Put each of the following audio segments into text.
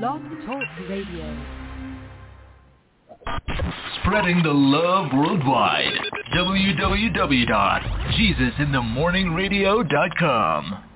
Blog Talk Radio. Spreading the love worldwide. www.jesusinthemorningradio.com.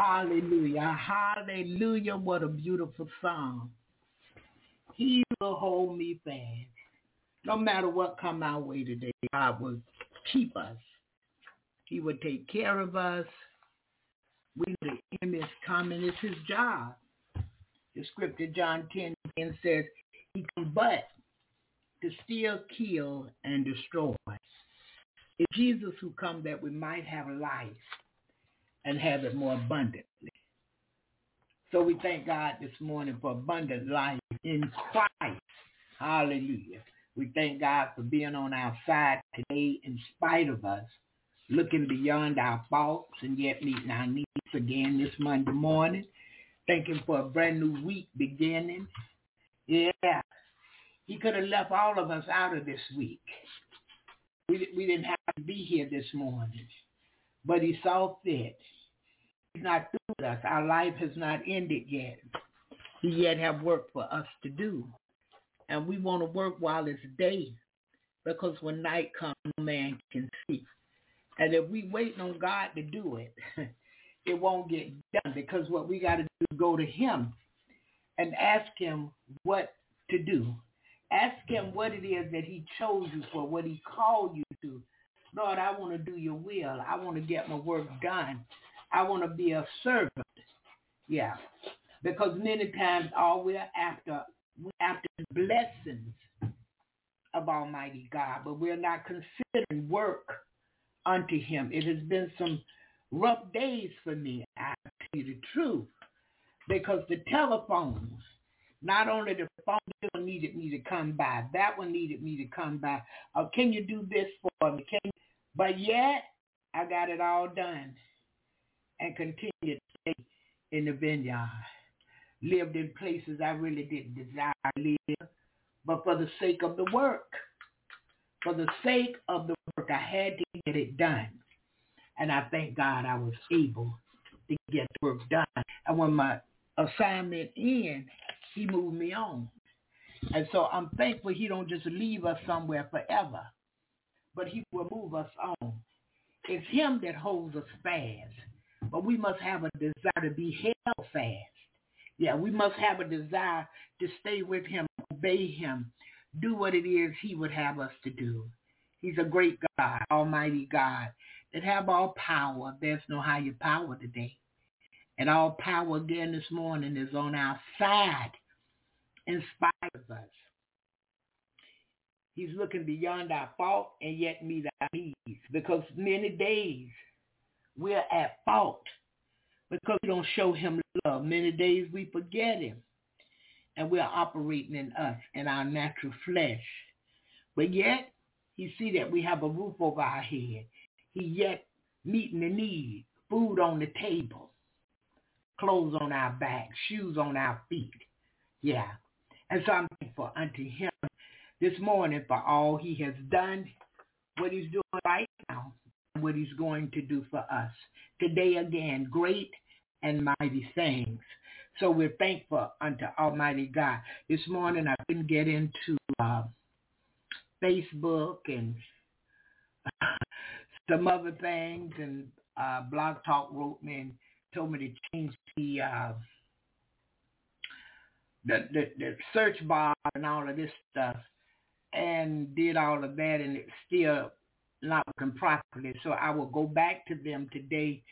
Hallelujah. Hallelujah. What a beautiful song. He will hold me fast. No matter what come our way today, God will keep us. He will take care of us. We the enemy is coming. It's his job. The scripture John 10, 10 says, he come but to steal, kill, and destroy. It's Jesus who come that we might have life and have it more abundantly. So we thank God this morning for abundant life in Christ. Hallelujah. We thank God for being on our side today in spite of us, looking beyond our faults and yet meeting our needs again this Monday morning. Thanking for a brand new week beginning. Yeah. He could have left all of us out of this week. We, we didn't have to be here this morning. But he saw fit. He's not through with us. Our life has not ended yet. He yet have work for us to do. And we want to work while it's day because when night comes, no man can see. And if we waiting on God to do it, it won't get done because what we got to do is go to him and ask him what to do. Ask him what it is that he chose you for, what he called you to. Lord, I want to do your will. I want to get my work done. I want to be a servant. Yeah. Because many times all we're after, we're after blessings of Almighty God, but we're not considering work unto him. It has been some rough days for me, I tell you the truth, because the telephones, not only the phone bill needed me to come by, that one needed me to come by. Uh, can you do this for me? Can? But yet, I got it all done and continued to stay in the vineyard. Lived in places I really didn't desire to live, but for the sake of the work, for the sake of the work, I had to get it done. And I thank God I was able to get the work done. And when my assignment in, he moved me on. And so I'm thankful he don't just leave us somewhere forever, but he will move us on. It's him that holds us fast. But we must have a desire to be held fast. Yeah, we must have a desire to stay with him, obey him, do what it is he would have us to do. He's a great God, almighty God, that have all power. There's no higher power today. And all power again this morning is on our side in spite of us. He's looking beyond our fault and yet meet our needs because many days we're at fault because we don't show him love. Many days we forget him and we're operating in us, in our natural flesh. But yet, he see that we have a roof over our head. He yet meeting the need, food on the table, clothes on our back, shoes on our feet. Yeah. And so I'm thankful unto him this morning for all he has done, what he's doing right now, and what he's going to do for us. Today again, great and mighty things. So we're thankful unto Almighty God. This morning I couldn't get into uh, Facebook and some other things, and uh, Blog Talk wrote me and told me to change the uh, the, the the search bar and all of this stuff, and did all of that, and it's still not working properly. So I will go back to them today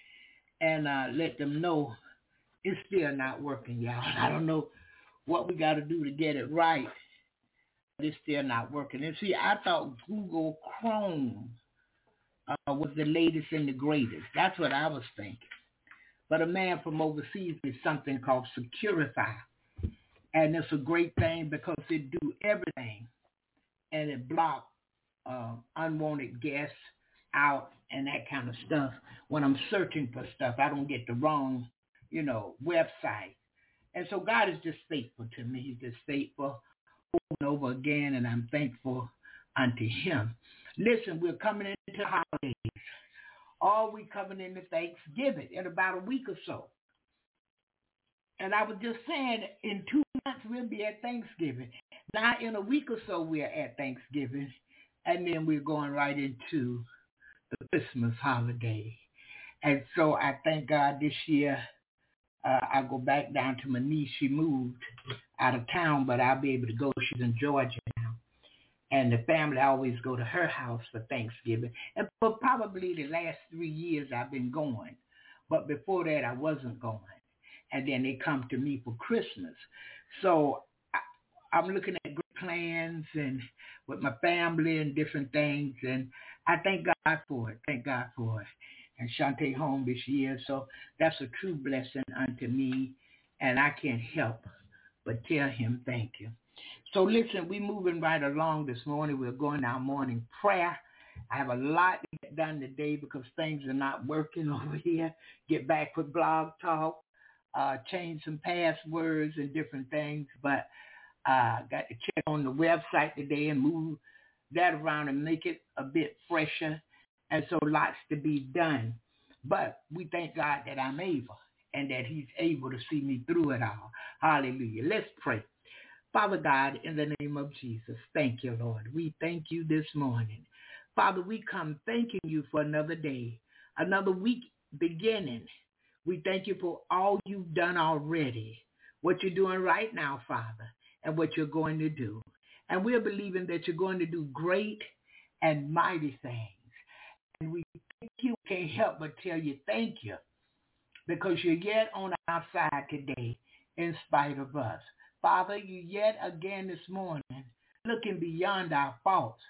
and uh, let them know it's still not working, y'all. I don't know what we got to do to get it right. But it's still not working. And see, I thought Google Chrome uh, was the latest and the greatest. That's what I was thinking. But a man from overseas did something called Securify. And it's a great thing because it do everything. And it block uh, unwanted guests out and that kind of stuff. When I'm searching for stuff, I don't get the wrong, you know, website. And so God is just faithful to me. He's just faithful over and over again, and I'm thankful unto him. Listen, we're coming into holidays. All we coming into Thanksgiving in about a week or so. And I was just saying, in two months we'll be at Thanksgiving. Now in a week or so we're at Thanksgiving, and then we're going right into the Christmas holiday. And so I thank God this year uh, I go back down to my niece. She moved out of town, but I'll be able to go. She's in Georgia now. and the family always go to her house for Thanksgiving. And for probably the last three years I've been going. But before that I wasn't going. And then they come to me for Christmas. So I, I'm looking plans and with my family and different things. And I thank God for it. Thank God for it. And Shante home this year. So that's a true blessing unto me. And I can't help but tell him thank you. So listen, we're moving right along this morning. We're going our morning prayer. I have a lot to get done today because things are not working over here. Get back with blog talk, uh, change some passwords and different things. But uh, got to check on the website today and move that around and make it a bit fresher. And so lots to be done. But we thank God that I'm able and that he's able to see me through it all. Hallelujah. Let's pray. Father God, in the name of Jesus, thank you, Lord. We thank you this morning. Father, we come thanking you for another day, another week beginning. We thank you for all you've done already, what you're doing right now, Father, and what you're going to do. And we're believing that you're going to do great and mighty things. And we thank you can't help but tell you thank you because you're yet on our side today in spite of us. Father, you yet again this morning looking beyond our faults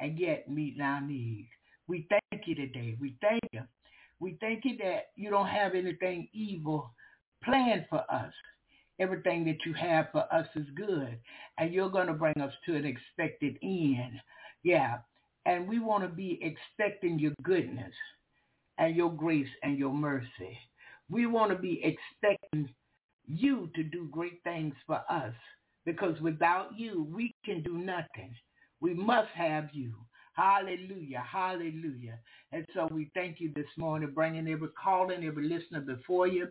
and yet meeting our needs. We thank you today. We thank you. We thank you that you don't have anything evil planned for us. Everything that you have for us is good. And you're going to bring us to an expected end. Yeah. And we want to be expecting your goodness and your grace and your mercy. We want to be expecting you to do great things for us because without you, we can do nothing. We must have you. Hallelujah, hallelujah. And so we thank you this morning, bringing every caller and every listener before you,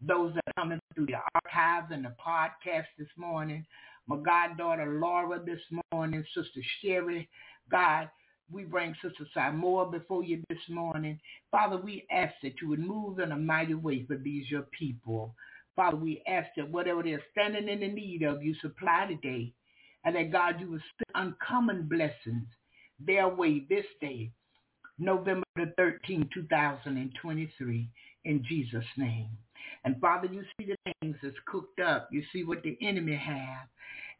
those that are coming through the archives and the podcast this morning, my goddaughter Laura this morning, Sister Sherry, God, we bring Sister Samoa before you this morning. Father, we ask that you would move in a mighty way for these your people. Father, we ask that whatever they're standing in the need of, you supply today. And that, God, you will send uncommon blessings their way this day, November the 13th, 2023, in Jesus' name. And Father, you see the things that's cooked up. You see what the enemy have.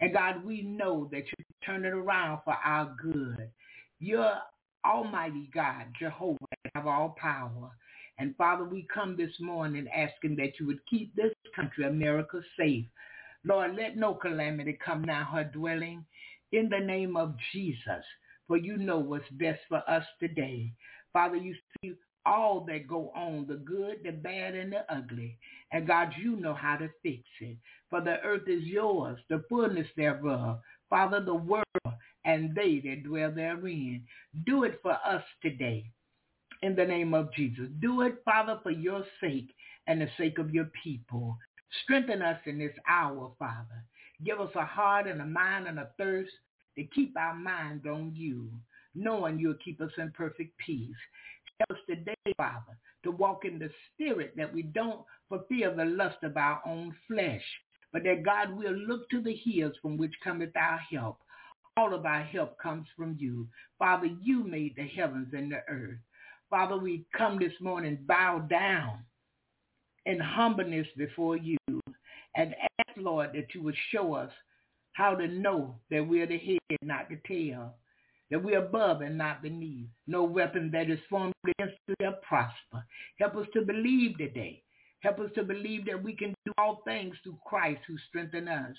And God, we know that you turn it around for our good. You're Almighty God, Jehovah, have all power. And Father, we come this morning asking that you would keep this country, America, safe. Lord, let no calamity come now her dwelling in the name of Jesus, for you know what's best for us today. Father, you see all that go on, the good, the bad, and the ugly. And God, you know how to fix it. For the earth is yours, the fullness thereof. Father, the world and they that dwell therein. Do it for us today in the name of Jesus. Do it, Father, for your sake and the sake of your people. Strengthen us in this hour, Father. Give us a heart and a mind and a thirst to keep our minds on you, knowing you'll keep us in perfect peace. Us today, Father, to walk in the spirit that we don't fulfill the lust of our own flesh, but that God will look to the hills from which cometh our help. All of our help comes from you. Father, you made the heavens and the earth. Father, we come this morning, bow down in humbleness before you and ask, Lord, that you would show us how to know that we're the head, not the tail, that we're above and not beneath. No weapon that is formed against us shall prosper. Help us to believe today. Help us to believe that we can do all things through Christ who strengthens us.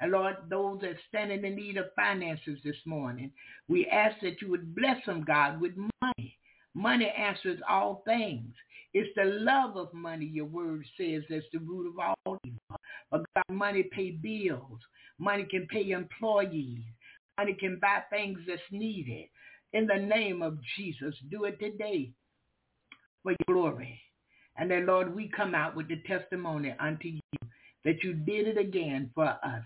And Lord, those that stand in the need of finances this morning, we ask that you would bless them, God, with money. Money answers all things. It's the love of money, your word says, that's the root of all evil. But God, money pay bills. Money can pay employees. Money can buy things that's needed. In the name of Jesus, do it today for your glory. And then, Lord, we come out with the testimony unto you that you did it again for us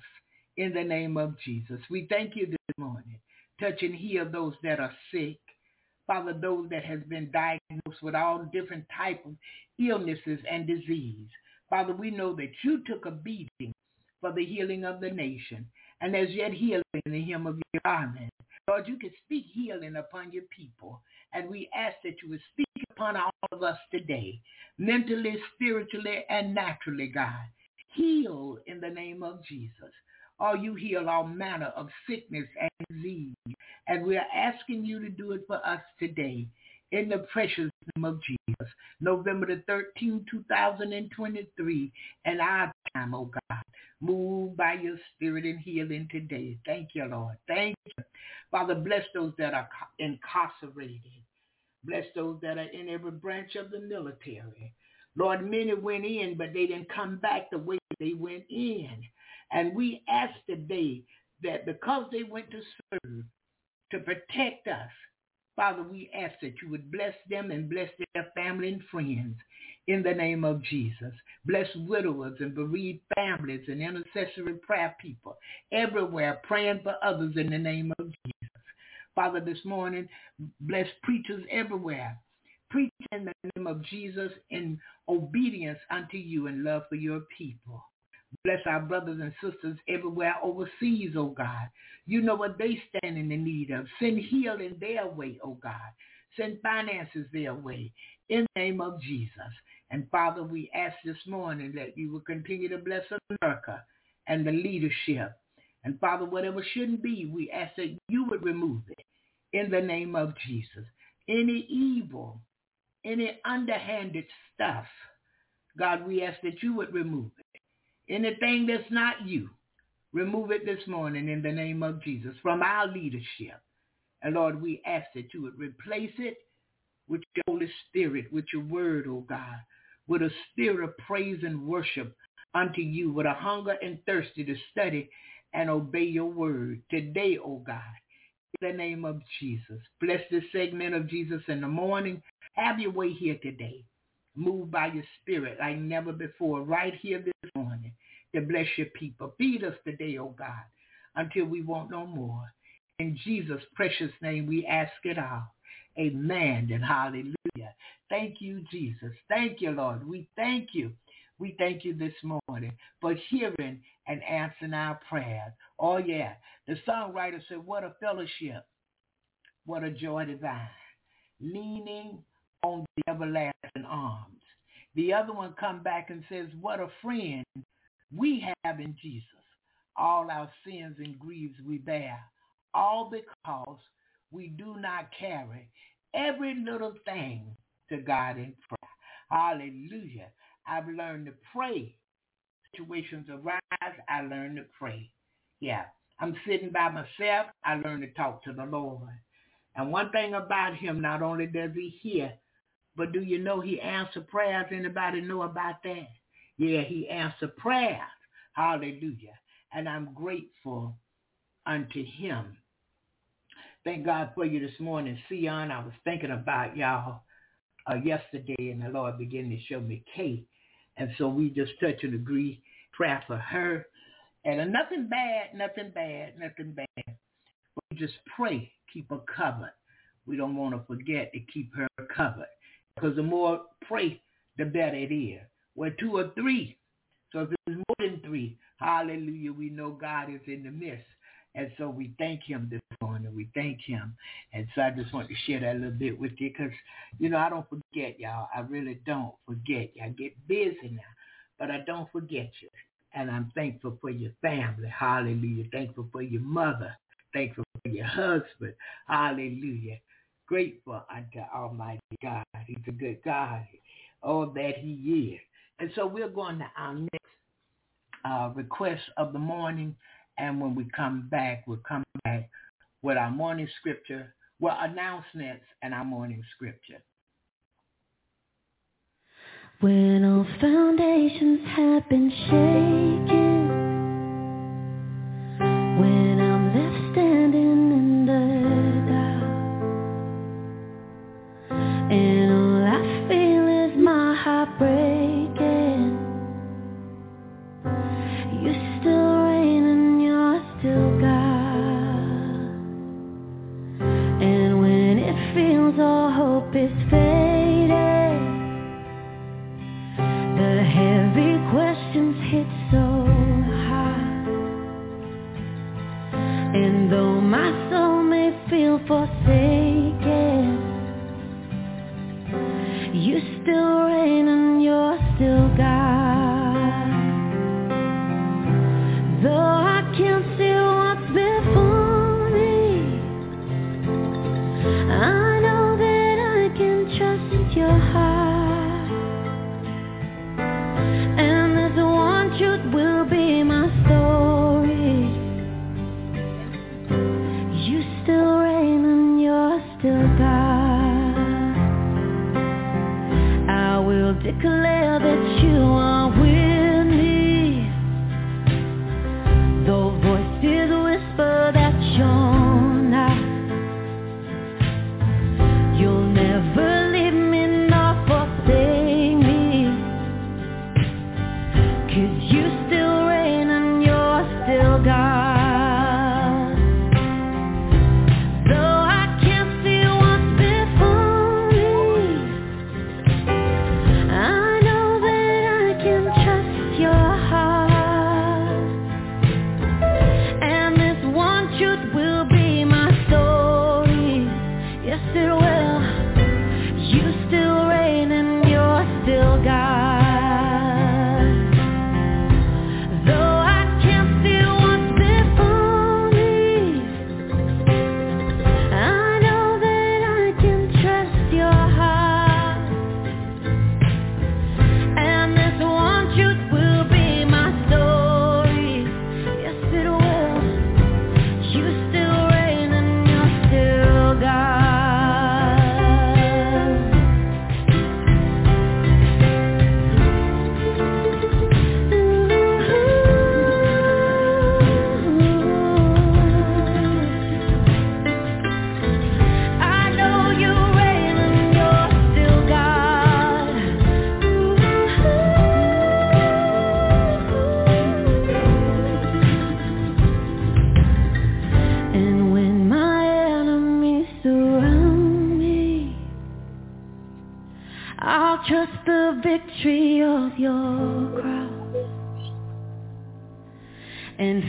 in the name of Jesus. We thank you this morning. Touch and heal those that are sick. Father, those that has been diagnosed with all different type of illnesses and disease. Father, we know that you took a beating for the healing of the nation. And there's yet healing in the hem of your garment. Lord, you can speak healing upon your people. And we ask that you would speak upon all of us today, mentally, spiritually, and naturally, God. Heal in the name of Jesus. Or you heal all manner of sickness and disease. And we are asking you to do it for us today in the precious name of Jesus. November the 13th, 2023, and our time, oh God. Move by your spirit and healing today. Thank you, Lord. Thank you. Father, bless those that are incarcerated. Bless those that are in every branch of the military. Lord, many went in, but they didn't come back the way they went in. And we ask today that because they went to serve, to protect us, Father, we ask that you would bless them and bless their family and friends in the name of Jesus. Bless widowers and bereaved families and intercessory prayer people everywhere praying for others in the name of Jesus. Father, this morning, bless preachers everywhere. Preach in the name of Jesus in obedience unto you and love for your people. Bless our brothers and sisters everywhere overseas, oh God. You know what they stand in the need of. Send healing their way, oh God. Send finances their way in the name of Jesus. And Father, we ask this morning that you will continue to bless America and the leadership. And Father, whatever shouldn't be, we ask that you would remove it in the name of Jesus. Any evil, any underhanded stuff, God, we ask that you would remove it. Anything that's not you, remove it this morning in the name of Jesus from our leadership. And Lord, we ask that you would replace it with your Holy Spirit, with your word, oh God, with a spirit of praise and worship unto you, with a hunger and thirsty to study and obey your word today, oh God. In the name of Jesus. Bless this segment of Jesus in the morning. Have your way here today. Move by your spirit like never before, right here this morning, to bless your people. Feed us today, oh God, until we want no more. In Jesus' precious name, we ask it all. Amen and hallelujah. Thank you, Jesus. Thank you, Lord. We thank you. We thank you this morning for hearing and answering our prayers. Oh, yeah. The songwriter said, what a fellowship. What a joy divine. Leaning on the everlasting arms. The other one come back and says, what a friend we have in Jesus. All our sins and griefs we bear, all because we do not carry every little thing to God in prayer. Hallelujah. I've learned to pray. Situations arise, I learn to pray. Yeah. I'm sitting by myself, I learn to talk to the Lord. And one thing about him, not only does he hear, but do you know he answers prayers? Anybody know about that? Yeah, he answers prayers. Hallelujah. And I'm grateful unto him. Thank God for you this morning, Sion. I was thinking about y'all uh, yesterday, and the Lord began to show me Kate. And so we just touch and agree prayer for her. And uh, nothing bad, nothing bad, nothing bad. We just pray, keep her covered. We don't want to forget to keep her covered. Because the more pray, the better it is. Well, two or three. So if it's more than three, hallelujah, we know God is in the midst. And so we thank him this morning. We thank him. And so I just want to share that a little bit with you because, you know, I don't forget y'all. I really don't forget you. I get busy now, but I don't forget you. And I'm thankful for your family. Hallelujah. Thankful for your mother. Thankful for your husband. Hallelujah grateful unto Almighty God. He's a good God. All that he is. And so we're going to our next uh, request of the morning. And when we come back, we'll come back with our morning scripture, well, announcements and our morning scripture. When all foundations have been shaken,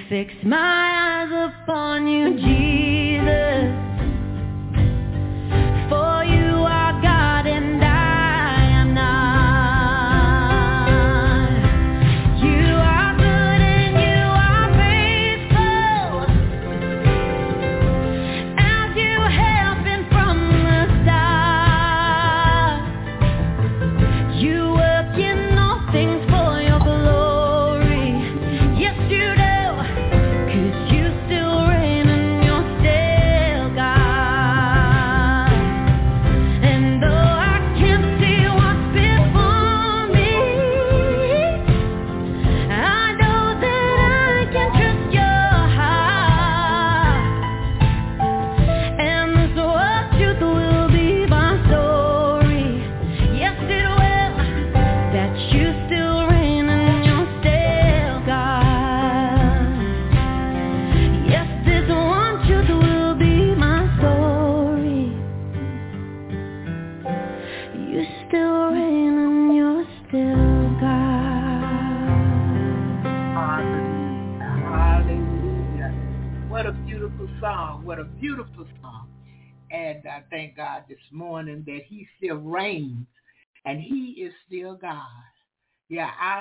fix my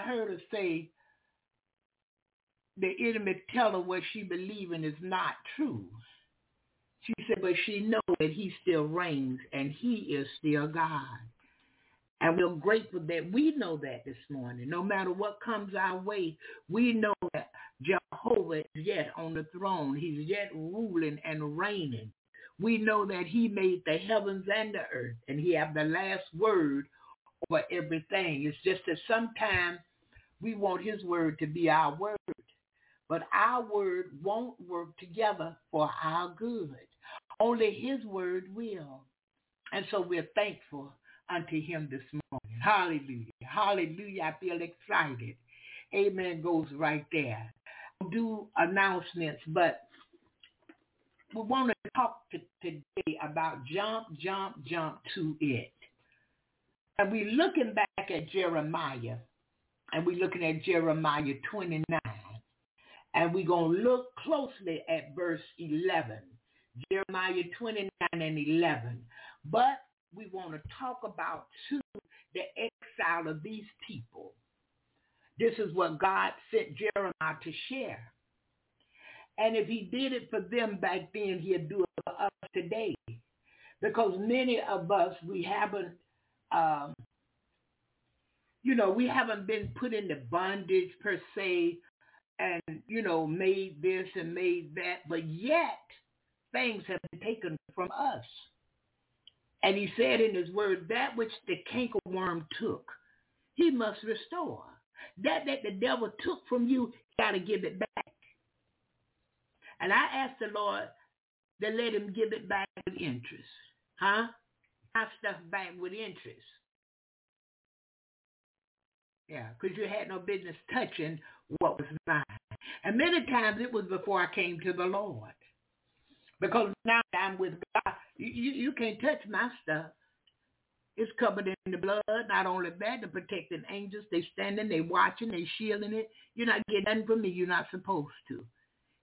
heard her say the enemy tell her what she believing is not true. She said, but she know that he still reigns and he is still God. And we're grateful that we know that this morning. No matter what comes our way, we know that Jehovah is yet on the throne. He's yet ruling and reigning. We know that he made the heavens and the earth, and he have the last word over everything. It's just that sometimes we want his word to be our word. But our word won't work together for our good. Only his word will. And so we're thankful unto him this morning. Hallelujah. Hallelujah. I feel excited. Amen goes right there. I'll do announcements, but we want to talk to today about jump, jump, jump to it. And we're looking back at Jeremiah and we're looking at Jeremiah 29. And we're going to look closely at verse 11. Jeremiah 29 and 11. But we want to talk about, too, the exile of these people. This is what God sent Jeremiah to share. And if he did it for them back then, he'll do it for us today. Because many of us, we haven't um, you know, we haven't been put into bondage per se and, you know, made this and made that. But yet, things have been taken from us. And he said in his word, that which the cankerworm took, he must restore. That that the devil took from you, got to give it back. And I asked the Lord to let him give it back with interest. Huh? My stuff back with interest. Yeah, because you had no business touching what was mine. And many times it was before I came to the Lord. Because now I'm with God. You, you, can't touch my stuff. It's covered in the blood. Not only that, the protecting angels, they standing, they watching, they shielding it. You're not getting nothing from me. You're not supposed to.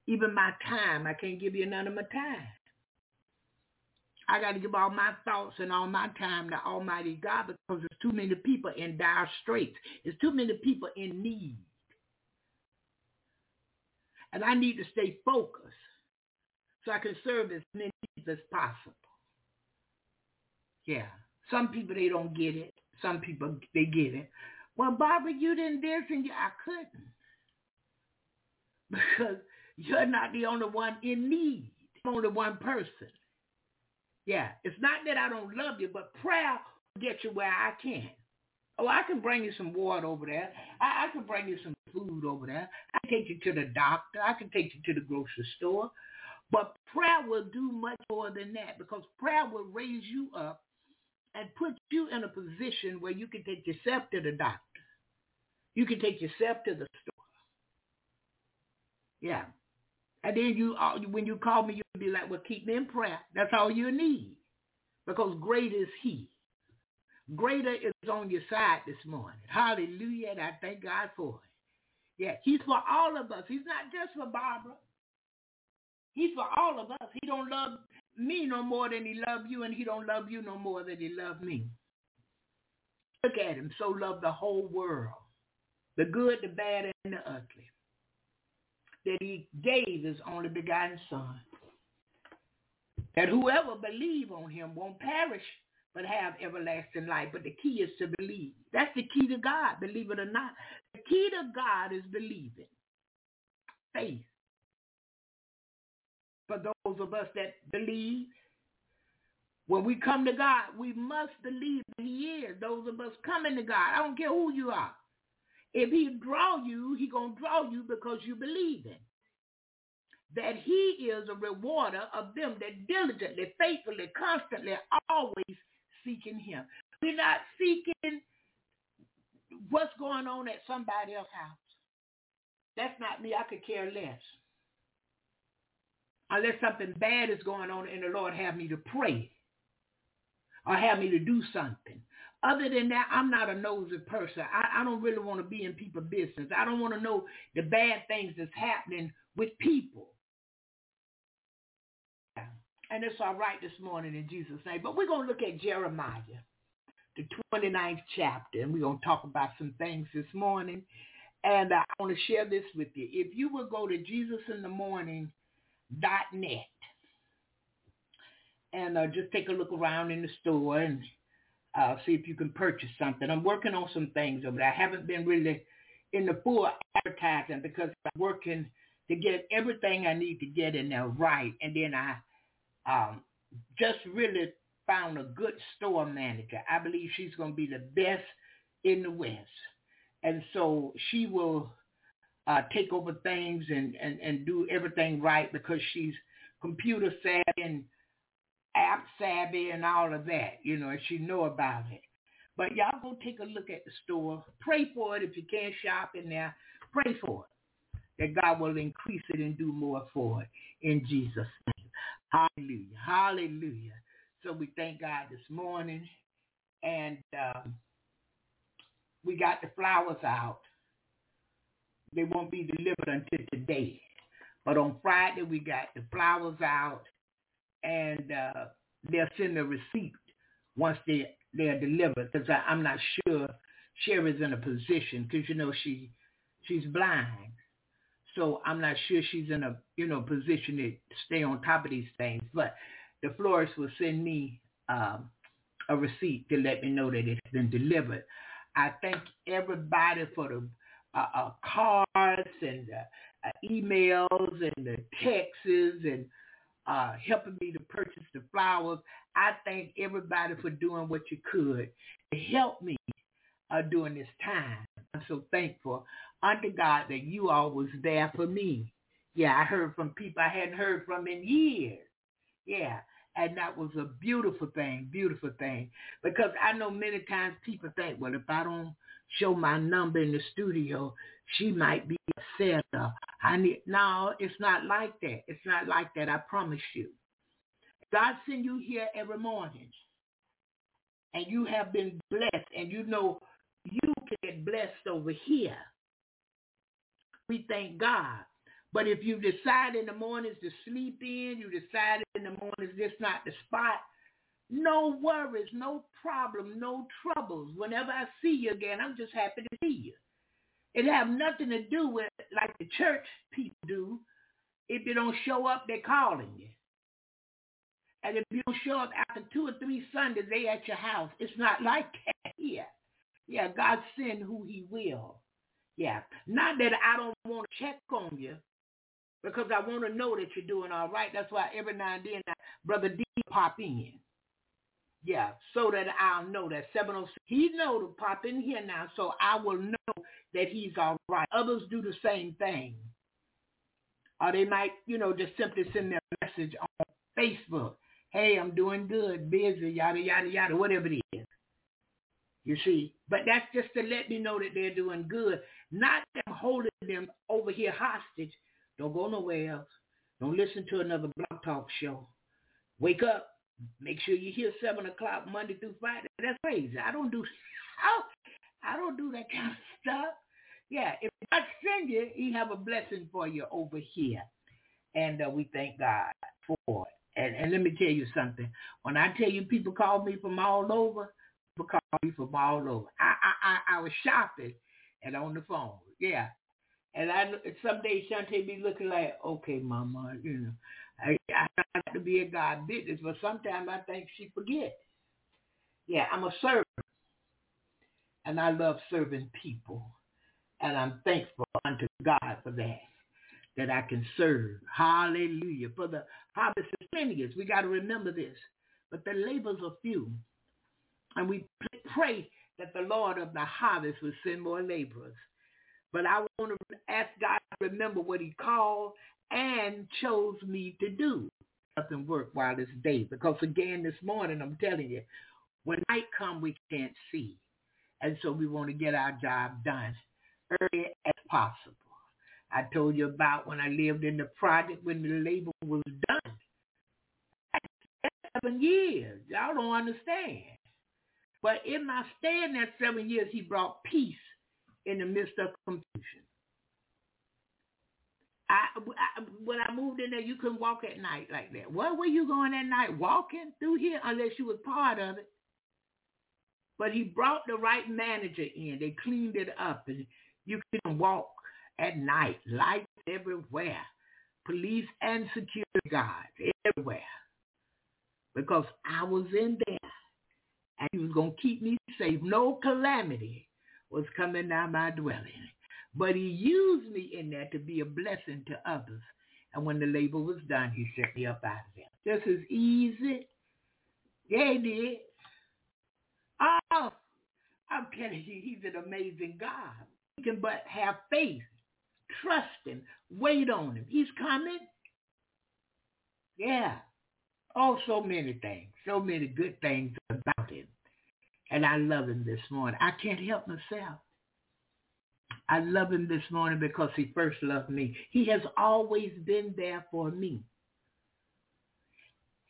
Even my time, I can't give you none of my time. I got to give all my thoughts and all my time to Almighty God because there's too many people in dire straits. There's too many people in need. And I need to stay focused so I can serve as many people as possible. Yeah. Some people, they don't get it. Some people, they get it. Well, Barbara, you didn't this and you, I couldn't. Because you're not the only one in need. Only one person. Yeah. It's not that I don't love you, but prayer will get you where I can. Oh, I can bring you some water over there. I, I can bring you some food over there. I can take you to the doctor. I can take you to the grocery store. But prayer will do much more than that because prayer will raise you up and put you in a position where you can take yourself to the doctor. You can take yourself to the store. Yeah. And then you, uh, when you call me, you'll be like, well, keep me in prayer. That's all you need. Because great is he. Greater is on your side this morning. Hallelujah. And I thank God for it. Yeah. He's for all of us. He's not just for Barbara. He's for all of us. He don't love me no more than he loved you, and he don't love you no more than he loved me. Look at him. So loved the whole world, the good, the bad, and the ugly, that he gave his only begotten son. That whoever believe on him won't perish, but have everlasting life. But the key is to believe. That's the key to God, believe it or not. The key to God is believing. Faith for those of us that believe. When we come to God, we must believe that he is. Those of us coming to God, I don't care who you are. If he draw you, he going to draw you because you believe in. That he is a rewarder of them that diligently, faithfully, constantly, always seeking him. We're not seeking what's going on at somebody else's house. That's not me. I could care less unless something bad is going on and the Lord have me to pray or have me to do something. Other than that, I'm not a nosy person. I, I don't really want to be in people's business. I don't want to know the bad things that's happening with people. And it's all right this morning in Jesus' name. But we're going to look at Jeremiah, the 29th chapter, and we're going to talk about some things this morning. And I want to share this with you. If you will go to Jesus in net and uh, just take a look around in the store and uh, see if you can purchase something. I'm working on some things over there. I haven't been really in the full advertising because I'm working to get everything I need to get in there right. And then I um, just really found a good store manager. I believe she's going to be the best in the West. And so she will uh, take over things and, and, and do everything right because she's computer savvy and app savvy and all of that, you know, and she know about it. But y'all go take a look at the store. Pray for it if you can't shop in there. Pray for it. That God will increase it and do more for it in Jesus' name. Hallelujah. Hallelujah. So we thank God this morning. And um, we got the flowers out they won't be delivered until today. But on Friday, we got the flowers out. And uh, they'll send a receipt once they they're delivered. Because I'm not sure Sherry's in a position because you know she she's blind, so I'm not sure she's in a you know position to stay on top of these things. But the florist will send me um, a receipt to let me know that it's been delivered. I thank everybody for the uh, uh, cards and uh, uh, emails and the texts and uh, helping me to purchase the flowers. I thank everybody for doing what you could to help me uh, during this time. I'm so thankful unto God that you all was there for me. Yeah, I heard from people I hadn't heard from in years. Yeah, and that was a beautiful thing, beautiful thing. Because I know many times people think, well, if I don't show my number in the studio, she might be upset. I need no, it's not like that. It's not like that. I promise you. God send you here every morning, and you have been blessed, and you know you can get blessed over here. We thank God. But if you decide in the mornings to sleep in, you decide in the mornings this not the spot, no worries, no problem, no troubles. Whenever I see you again, I'm just happy to see you. It have nothing to do with like the church people do. If you don't show up, they're calling you. And if you don't show up after two or three Sundays, they at your house. It's not like that here. Yeah, God send who he will. Yeah. Not that I don't want to check on you because I want to know that you're doing all right. That's why every now and then Brother D pop in. Yeah, so that I'll know that 706. He know to pop in here now, so I will know that he's all right. Others do the same thing. Or they might, you know, just simply send their message on Facebook. Hey, I'm doing good, busy, yada, yada, yada, whatever it is. You see, but that's just to let me know that they're doing good, not them holding them over here hostage. Don't go nowhere else. Don't listen to another Blog talk show. Wake up. Make sure you hear seven o'clock Monday through Friday. That's crazy. I don't do I don't do that kind of stuff. Yeah, if I send you, he have a blessing for you over here. And uh, we thank God for it. And, and let me tell you something. When I tell you people call me from all over, people call me from all over. I I I, I was shopping and on the phone. Yeah. And I some days Shante be looking like, okay, mama, you know, I, got to be a God business, but sometimes I think she forget. Yeah, I'm a servant, and I love serving people, and I'm thankful unto God for that, that I can serve. Hallelujah. For the harvest is plenteous. We got to remember this, but the labors are few, and we pray that the Lord of the harvest will send more laborers. But I want to ask God to remember what he called and chose me to do something worthwhile this day. Because again, this morning, I'm telling you, when night come, we can't see. And so we want to get our job done early as possible. I told you about when I lived in the project when the labor was done. Seven years. Y'all don't understand. But in my stay in that seven years, he brought peace in the midst of confusion. I, I, when I moved in there, you couldn't walk at night like that. Where were you going at night? Walking through here unless you was part of it. But he brought the right manager in. They cleaned it up and you can walk at night. Lights everywhere. Police and security guards everywhere. Because I was in there. And he was to keep me safe. No calamity was coming down my dwelling. But he used me in that to be a blessing to others. And when the labor was done, he set me up out of there. Just as easy. Yeah, he did. Oh, I'm telling you, he's an amazing God. We can but have faith, trust him, wait on him. He's coming. Yeah. Oh, so many things, so many good things about him. And I love him this morning. I can't help myself. I love him this morning because he first loved me. He has always been there for me.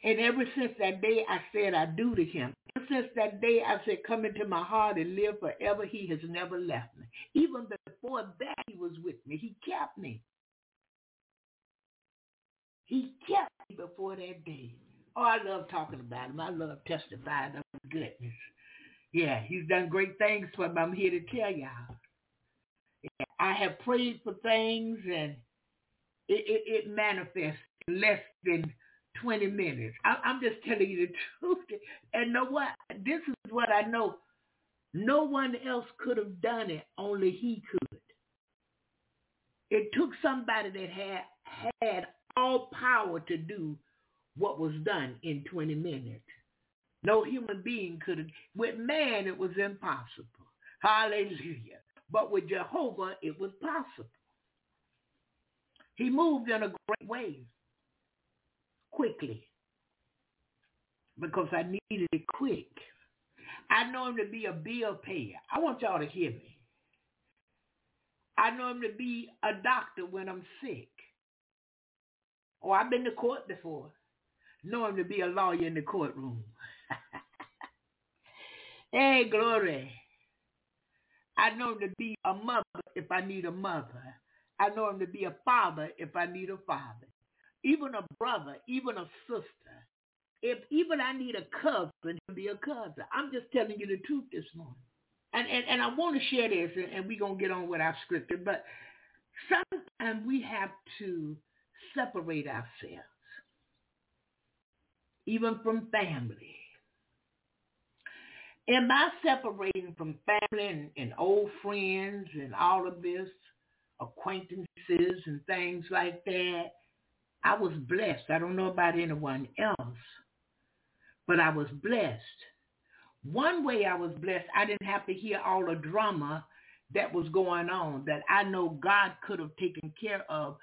And ever since that day I said I do to him, ever since that day I said come into my heart and live forever, he has never left me. Even before that he was with me. He kept me. He kept me before that day. Oh, I love talking about him. I love testifying of his goodness. Yeah, he's done great things for me. I'm here to tell y'all. I have prayed for things and it, it, it manifests in less than 20 minutes. I, I'm just telling you the truth. And know what? This is what I know. No one else could have done it. Only he could. It took somebody that had had all power to do what was done in 20 minutes. No human being could have. With man, it was impossible. Hallelujah. But with Jehovah, it was possible. He moved in a great way, quickly, because I needed it quick. I know him to be a bill payer. I want y'all to hear me. I know him to be a doctor when I'm sick. Oh, I've been to court before. Know him to be a lawyer in the courtroom. hey, glory. I know him to be a mother if I need a mother. I know him to be a father if I need a father. Even a brother, even a sister. If even I need a cousin, to be a cousin. I'm just telling you the truth this morning. And, and, and I want to share this, and, and we're going to get on with our scripture, but sometimes we have to separate ourselves, even from family. Am I separating from family and, and old friends and all of this, acquaintances and things like that? I was blessed. I don't know about anyone else, but I was blessed. One way I was blessed, I didn't have to hear all the drama that was going on that I know God could have taken care of,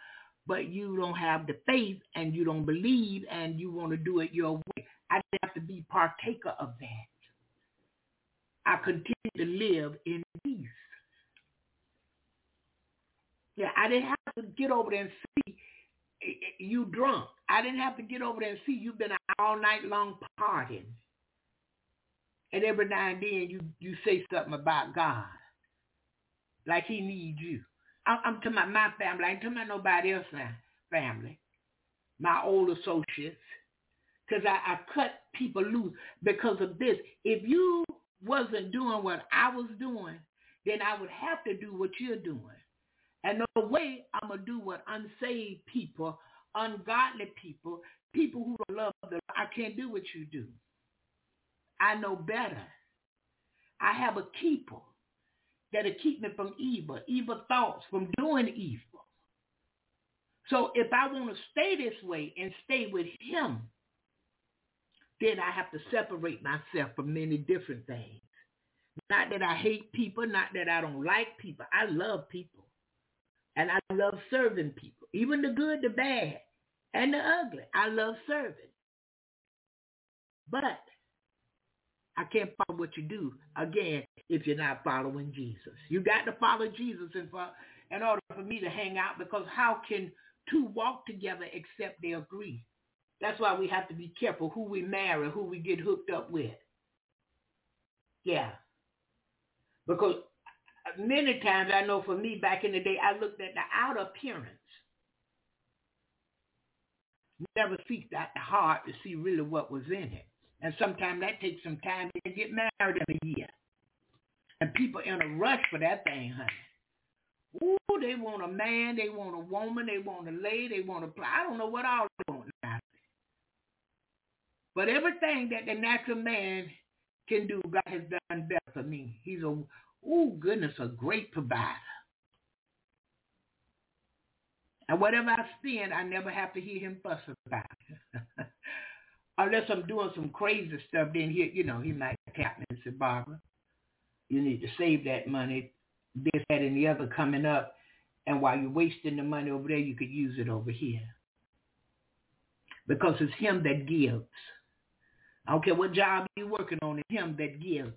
but you don't have the faith and you don't believe and you want to do it your way. I didn't have to be partaker of that. I continue to live in peace. Yeah, I didn't have to get over there and see you drunk. I didn't have to get over there and see you've been all night long partying. And every now and then you, you say something about God. Like he needs you. I'm, I'm talking about my family. I ain't talking about nobody else else's family. My old associates. Because I, I cut people loose because of this. If you wasn't doing what I was doing, then I would have to do what you're doing. And no way I'm going to do what unsaved people, ungodly people, people who don't love the I can't do what you do. I know better. I have a keeper that'll keep me from evil, evil thoughts, from doing evil. So if I want to stay this way and stay with him, then I have to separate myself from many different things. Not that I hate people, not that I don't like people. I love people. And I love serving people, even the good, the bad, and the ugly. I love serving. But I can't follow what you do, again, if you're not following Jesus. You got to follow Jesus in, for, in order for me to hang out because how can two walk together except they agree? That's why we have to be careful who we marry, who we get hooked up with. Yeah. Because many times I know for me back in the day, I looked at the outer appearance. Never seek that heart to see really what was in it. And sometimes that takes some time to get married in a year. And people in a rush for that thing, honey. Ooh, they want a man, they want a woman, they want a lady, they want a. I don't know what all they want now. But everything that the natural man can do, God has done better for me. He's a, oh goodness, a great provider. And whatever I spend, I never have to hear him fuss about it. Unless I'm doing some crazy stuff, then he, you know, he might tap me and say, Barbara, you need to save that money, this, that, and the other coming up. And while you're wasting the money over there, you could use it over here. Because it's him that gives. I don't care what job you're working on, it's him that gives.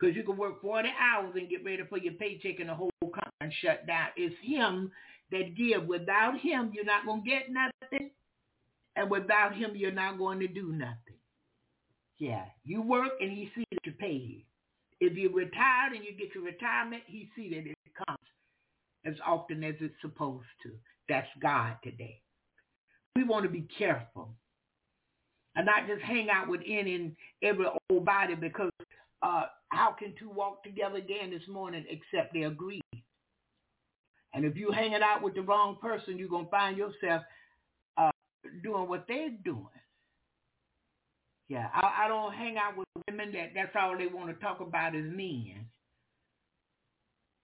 Because you can work 40 hours and get ready for your paycheck and the whole company shut down. It's him that gives. Without him, you're not going to get nothing. And without him, you're not going to do nothing. Yeah, you work and he sees that you pay. If you're retired and you get your retirement, he sees that it comes as often as it's supposed to. That's God today. We want to be careful. And not just hang out with any and every old body because uh, how can two walk together again this morning except they agree? And if you're hanging out with the wrong person, you're gonna find yourself uh, doing what they're doing. Yeah, I, I don't hang out with women that that's all they want to talk about is men.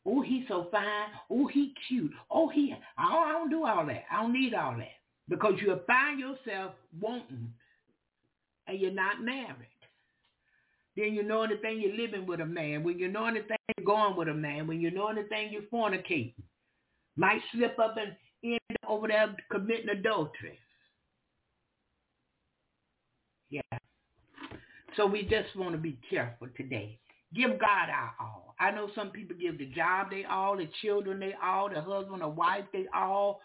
Oh, he's so fine. Oh, he cute. Oh, he. I don't, I don't do all that. I don't need all that because you'll find yourself wanting, and you're not married. Then you know anything you're living with a man. When you know anything you're going with a man. When you know anything you're fornicating. Might slip up and end over there committing adultery. Yeah. So we just want to be careful today. Give God our all. I know some people give the job they all, the children they all, the husband or wife they all.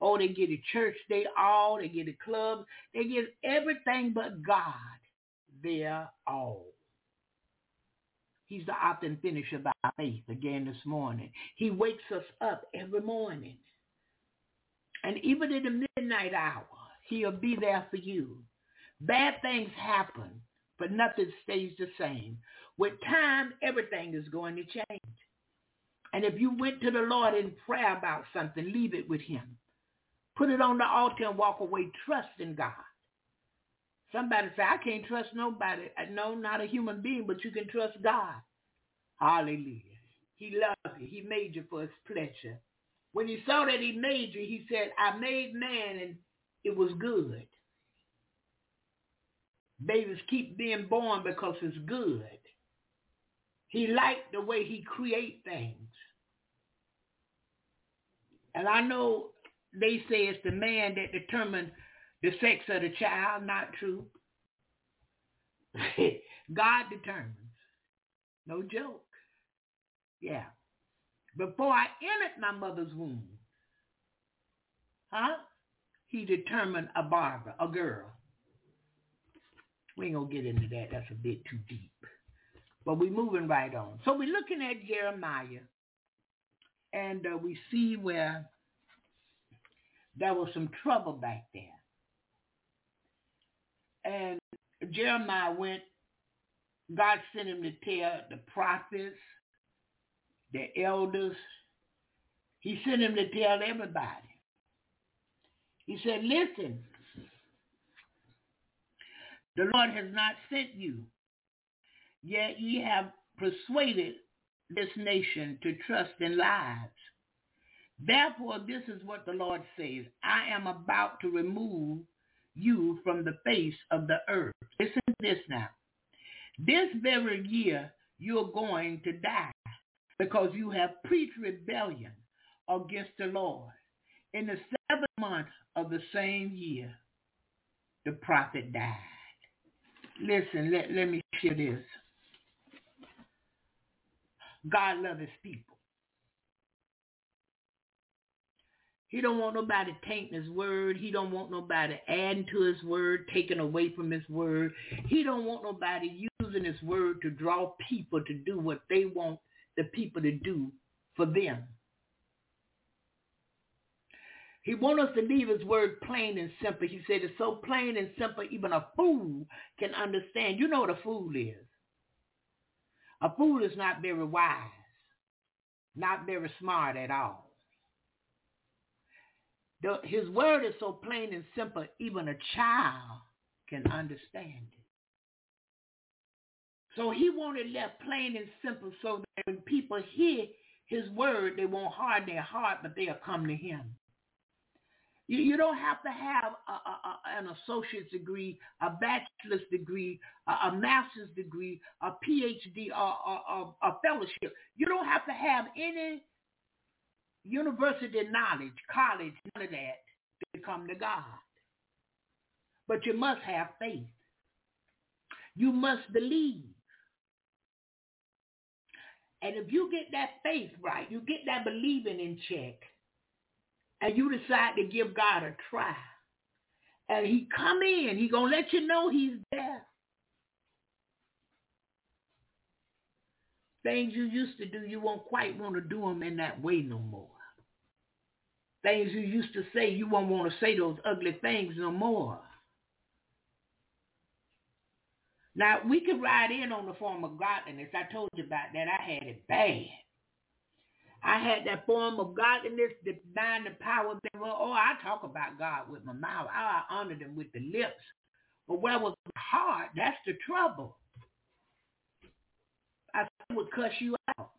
Oh, they get a church they all, they get a club. They get everything but God their all. He's the author and finisher of our faith again this morning. He wakes us up every morning. And even in the midnight hour, he'll be there for you. Bad things happen, but nothing stays the same. With time, everything is going to change. And if you went to the Lord in prayer about something, leave it with him. Put it on the altar and walk away trusting God. Somebody say, I can't trust nobody. No, not a human being, but you can trust God. Hallelujah. He loves you. He made you for his pleasure. When he saw that he made you, he said, I made man and it was good. Babies keep being born because it's good. He liked the way he create things. And I know they say it's the man that determines the sex of the child. Not true. God determines. No joke. Yeah. Before I entered my mother's womb, huh? He determined a Barbara, a girl. We ain't gonna get into that. That's a bit too deep. But we're moving right on. So we're looking at Jeremiah, and uh, we see where there was some trouble back there. And Jeremiah went, God sent him to tell the prophets, the elders. He sent him to tell everybody. He said, listen, the Lord has not sent you, yet ye have persuaded this nation to trust in lies. Therefore, this is what the Lord says. I am about to remove you from the face of the earth. Listen to this now. This very year, you're going to die because you have preached rebellion against the Lord. In the seventh month of the same year, the prophet died. Listen, let, let me share this. God loves his people. He don't want nobody tainting his word. He don't want nobody adding to his word, taking away from his word. He don't want nobody using his word to draw people to do what they want the people to do for them. He wants us to leave his word plain and simple. He said it's so plain and simple even a fool can understand. You know what a fool is. A fool is not very wise, not very smart at all. The, his word is so plain and simple, even a child can understand it. So he wanted left plain and simple so that when people hear his word, they won't harden their heart, but they'll come to him. You, you don't have to have a, a, a, an associate's degree, a bachelor's degree, a, master's degree, a PhD, or a fellowship. You don't have to have any university knowledge, college, none of that to come to God. But you must have faith. You must believe. And if you get that faith right, you get that believing in check, and you decide to give God a try, and he come in, he gonna let you know he's there. Things you used to do, you won't quite want to do them in that way no more. Things you used to say, you won't want to say those ugly things no more. Now, we could ride in on the form of godliness. I told you about that. I had it bad. I had that form of godliness, denying the power the Oh, I talk about God with my mouth. I honor them with the lips. But where was my heart? That's the trouble. I would cuss you out.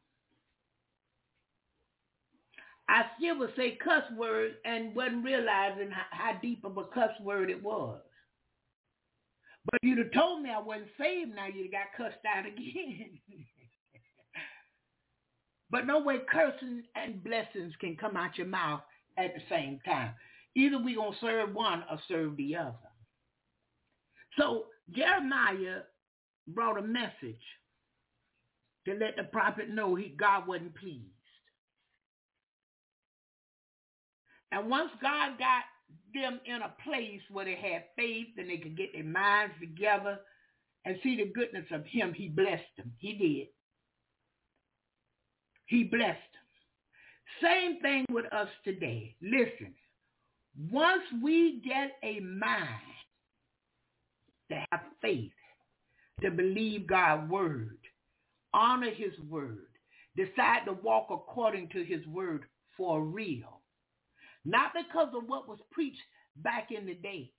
I still would say cuss words and wasn't realizing how, deep of a cuss word it was. But you'd have told me I wasn't saved now, you'd have got cussed out again. but no way cursing and blessings can come out your mouth at the same time. Either we going to serve one or serve the other. So Jeremiah brought a message to let the prophet know he God wasn't pleased. And once God got them in a place where they had faith and they could get their minds together and see the goodness of him, he blessed them. He did. He blessed them. Same thing with us today. Listen, once we get a mind to have faith, to believe God's word, honor his word, decide to walk according to his word for real, not because of what was preached back in the day.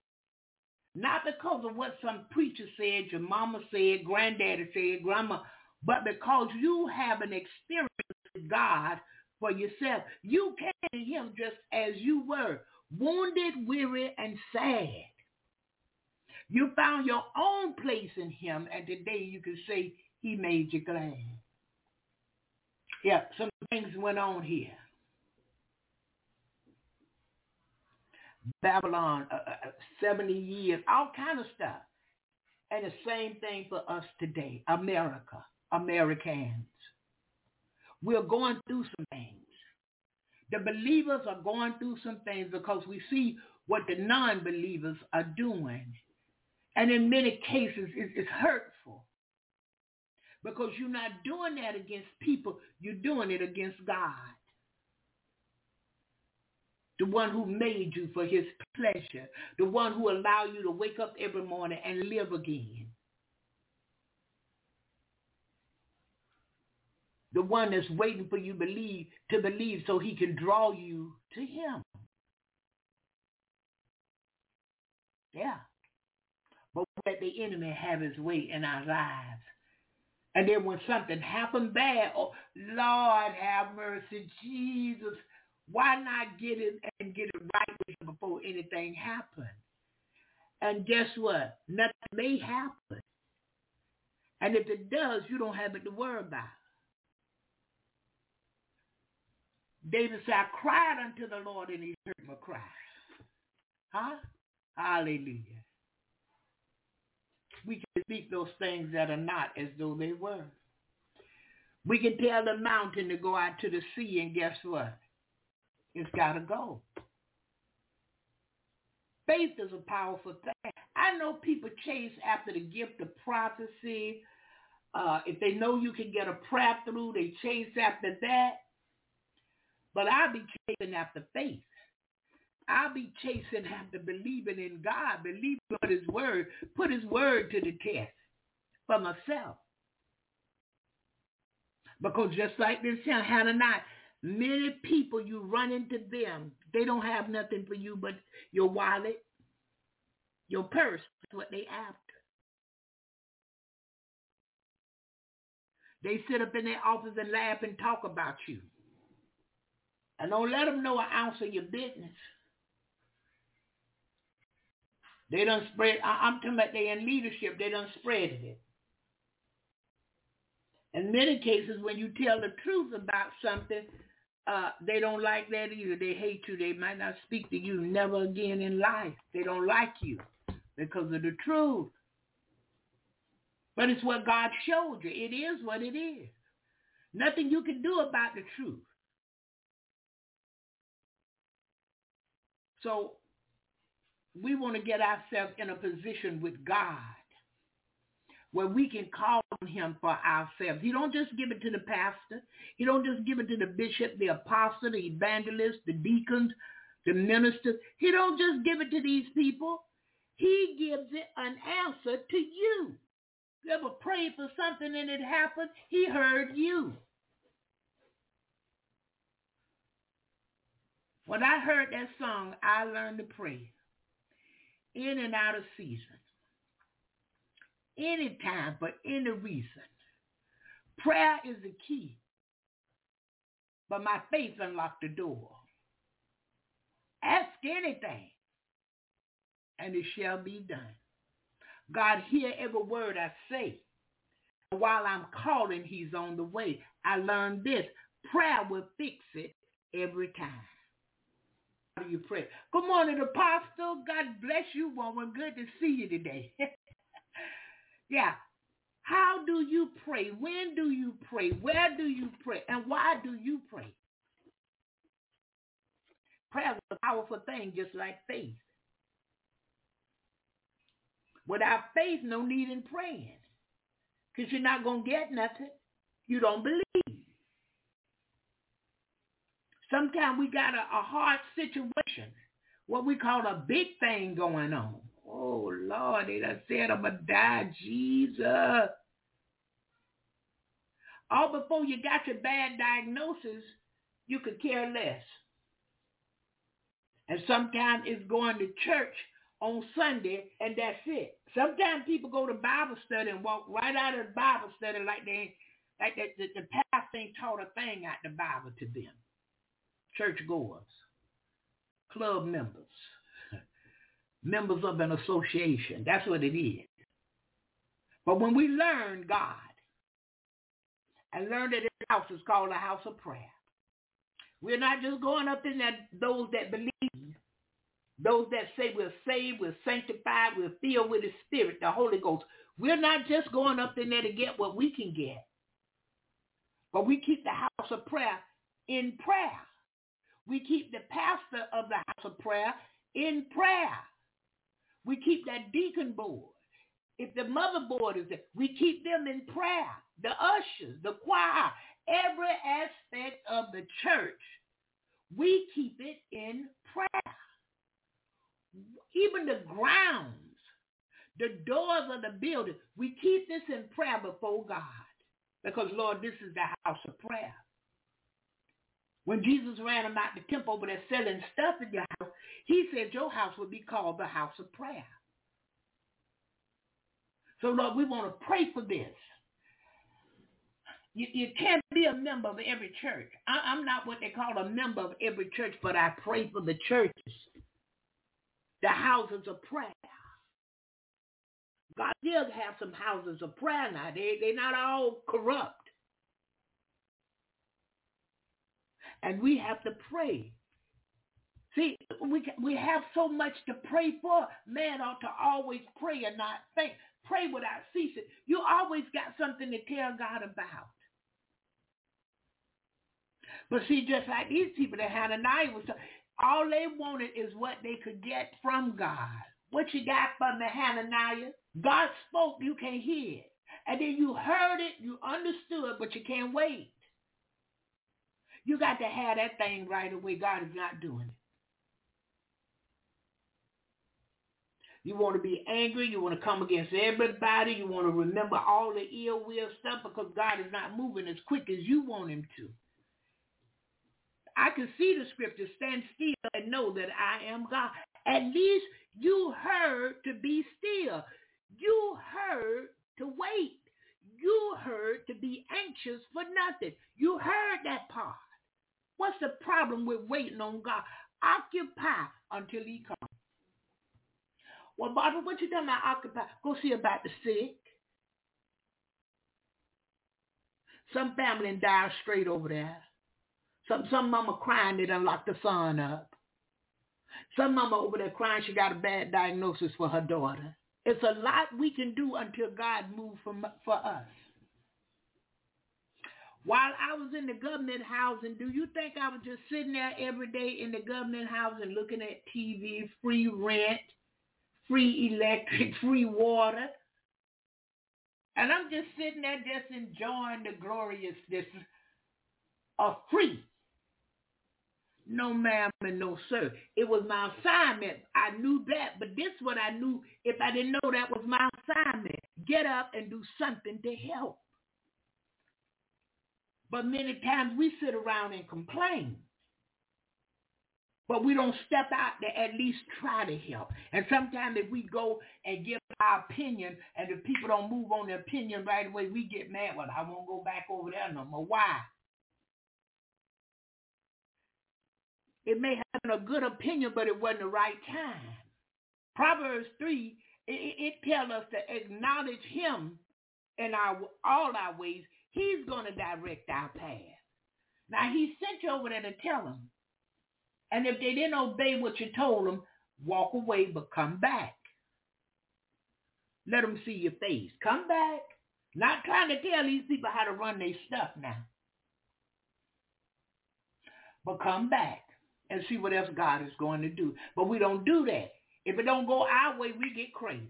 Not because of what some preacher said, your mama said, granddaddy said, grandma, but because you have an experience with God for yourself. You came to him just as you were, wounded, weary, and sad. You found your own place in him, and today you can say he made you glad. Yeah, some things went on here. Babylon, uh, uh, uh 70 years, all kind of stuff. And the same thing for us today, America, Americans. We're going through some things. The believers are going through some things because we see what the non-believers are doing. And in many cases, it's hurtful because you're not doing that against people. You're doing it against God the one who made you for his pleasure, the one who allowed you to wake up every morning and live again. The one that's waiting for you believe to believe so he can draw you to him. Yeah. But let the enemy have his way in our lives. And then when something happened bad, oh, Lord have mercy, Jesus, why not get it and get it right with him before anything happens? And guess what? Nothing may happen. And if it does, you don't have it to worry about. David said, I cried unto the Lord and he heard my cry. Huh? Hallelujah. We can speak those things that are not as though they were. We can tell the mountain to go out to the sea and guess what? It's got to go. Faith is a powerful thing. I know people chase after the gift of prophecy. Uh, if they know you can get a prayer through, they chase after that. But I'll be chasing after faith. I'll be chasing after believing in God, believing in his word, put his word to the test for myself. Because just like this I, Many people, you run into them. They don't have nothing for you but your wallet, your purse. That's what they after. They sit up in their office and laugh and talk about you. And don't let them know an ounce of your business. They don't spread, I'm talking about they in leadership, they don't spread it. In many cases, when you tell the truth about something, uh, they don't like that either. They hate you. They might not speak to you never again in life. They don't like you because of the truth. But it's what God showed you. It is what it is. Nothing you can do about the truth. So we want to get ourselves in a position with God where we can call on him for ourselves. He don't just give it to the pastor. He don't just give it to the bishop, the apostle, the evangelist, the deacons, the ministers. He don't just give it to these people. He gives it an answer to you. You ever prayed for something and it happened, he heard you. When I heard that song, I learned to pray in and out of season. Anytime, for any reason. Prayer is the key. But my faith unlocked the door. Ask anything, and it shall be done. God hear every word I say. While I'm calling, he's on the way. I learned this. Prayer will fix it every time. How do you pray? Good morning, Apostle. God bless you, woman. Good to see you today. yeah. How do you pray? When do you pray? Where do you pray? And why do you pray? Prayer is a powerful thing, just like faith. Without faith, no need in praying. Because you're not going to get nothing. You don't believe. Sometimes we got a, a hard situation, what we call a big thing going on. Oh, Lord, they done said I'm going to die, Jesus. All before you got your bad diagnosis, you could care less. And sometimes it's going to church on Sunday and that's it. Sometimes people go to Bible study and walk right out of the Bible study like they like that the, the pastor ain't taught a thing out the Bible to them. Church goers, club members, members of an association. That's what it is. But when we learn God and learn that his house is called a house of prayer, we're not just going up in that those that believe, those that say we're saved, we're sanctified, we're filled with the Spirit, the Holy Ghost. We're not just going up in there to get what we can get. But we keep the house of prayer in prayer. We keep the pastor of the house of prayer in prayer. We keep that deacon board. If the mother board is there, we keep them in prayer. The ushers, the choir, every aspect of the church, we keep it in prayer. Even the grounds, the doors of the building, we keep this in prayer before God. Because, Lord, this is the house of prayer. When Jesus ran them out the temple over there selling stuff in your house, he said your house would be called the house of prayer. So, Lord, we want to pray for this. You, you can't be a member of every church. I, I'm not what they call a member of every church, but I pray for the churches, the houses of prayer. God does have some houses of prayer now. They, they're not all corrupt. And we have to pray. See, we, we have so much to pray for. Man ought to always pray and not think. Pray without ceasing. You always got something to tell God about. But see, just like these people that Hananiah was, all they wanted is what they could get from God. What you got from the Hananiah? God spoke, you can't hear it. And then you heard it, you understood, but you can't wait. You got to have that thing right away. God is not doing it. You want to be angry. You want to come against everybody. You want to remember all the ill will stuff because God is not moving as quick as you want him to. I can see the scripture, stand still and know that I am God. At least you heard to be still. You heard to wait. You heard to be anxious for nothing. You heard that part. What's the problem with waiting on God? Occupy until he comes. Well, Barbara, what you talking about occupy? Go see about the sick. Some family in dire straight over there. Some some mama crying they done locked the son up. Some mama over there crying she got a bad diagnosis for her daughter. It's a lot we can do until God moves for, for us. While I was in the government housing, do you think I was just sitting there every day in the government housing looking at TV, free rent, free electric, free water? And I'm just sitting there just enjoying the gloriousness of free. No ma'am and no sir. It was my assignment. I knew that, but this what I knew if I didn't know that was my assignment. get up and do something to help. But many times we sit around and complain. But we don't step out to at least try to help. And sometimes if we go and give our opinion and if people don't move on their opinion right away, we get mad. Well, I won't go back over there no more. Why? It may have been a good opinion, but it wasn't the right time. Proverbs 3, it, it tells us to acknowledge him in our all our ways. He's going to direct our path. Now, he sent you over there to tell them. And if they didn't obey what you told them, walk away, but come back. Let them see your face. Come back. Not trying to tell these people how to run their stuff now. But come back and see what else God is going to do. But we don't do that. If it don't go our way, we get crazy.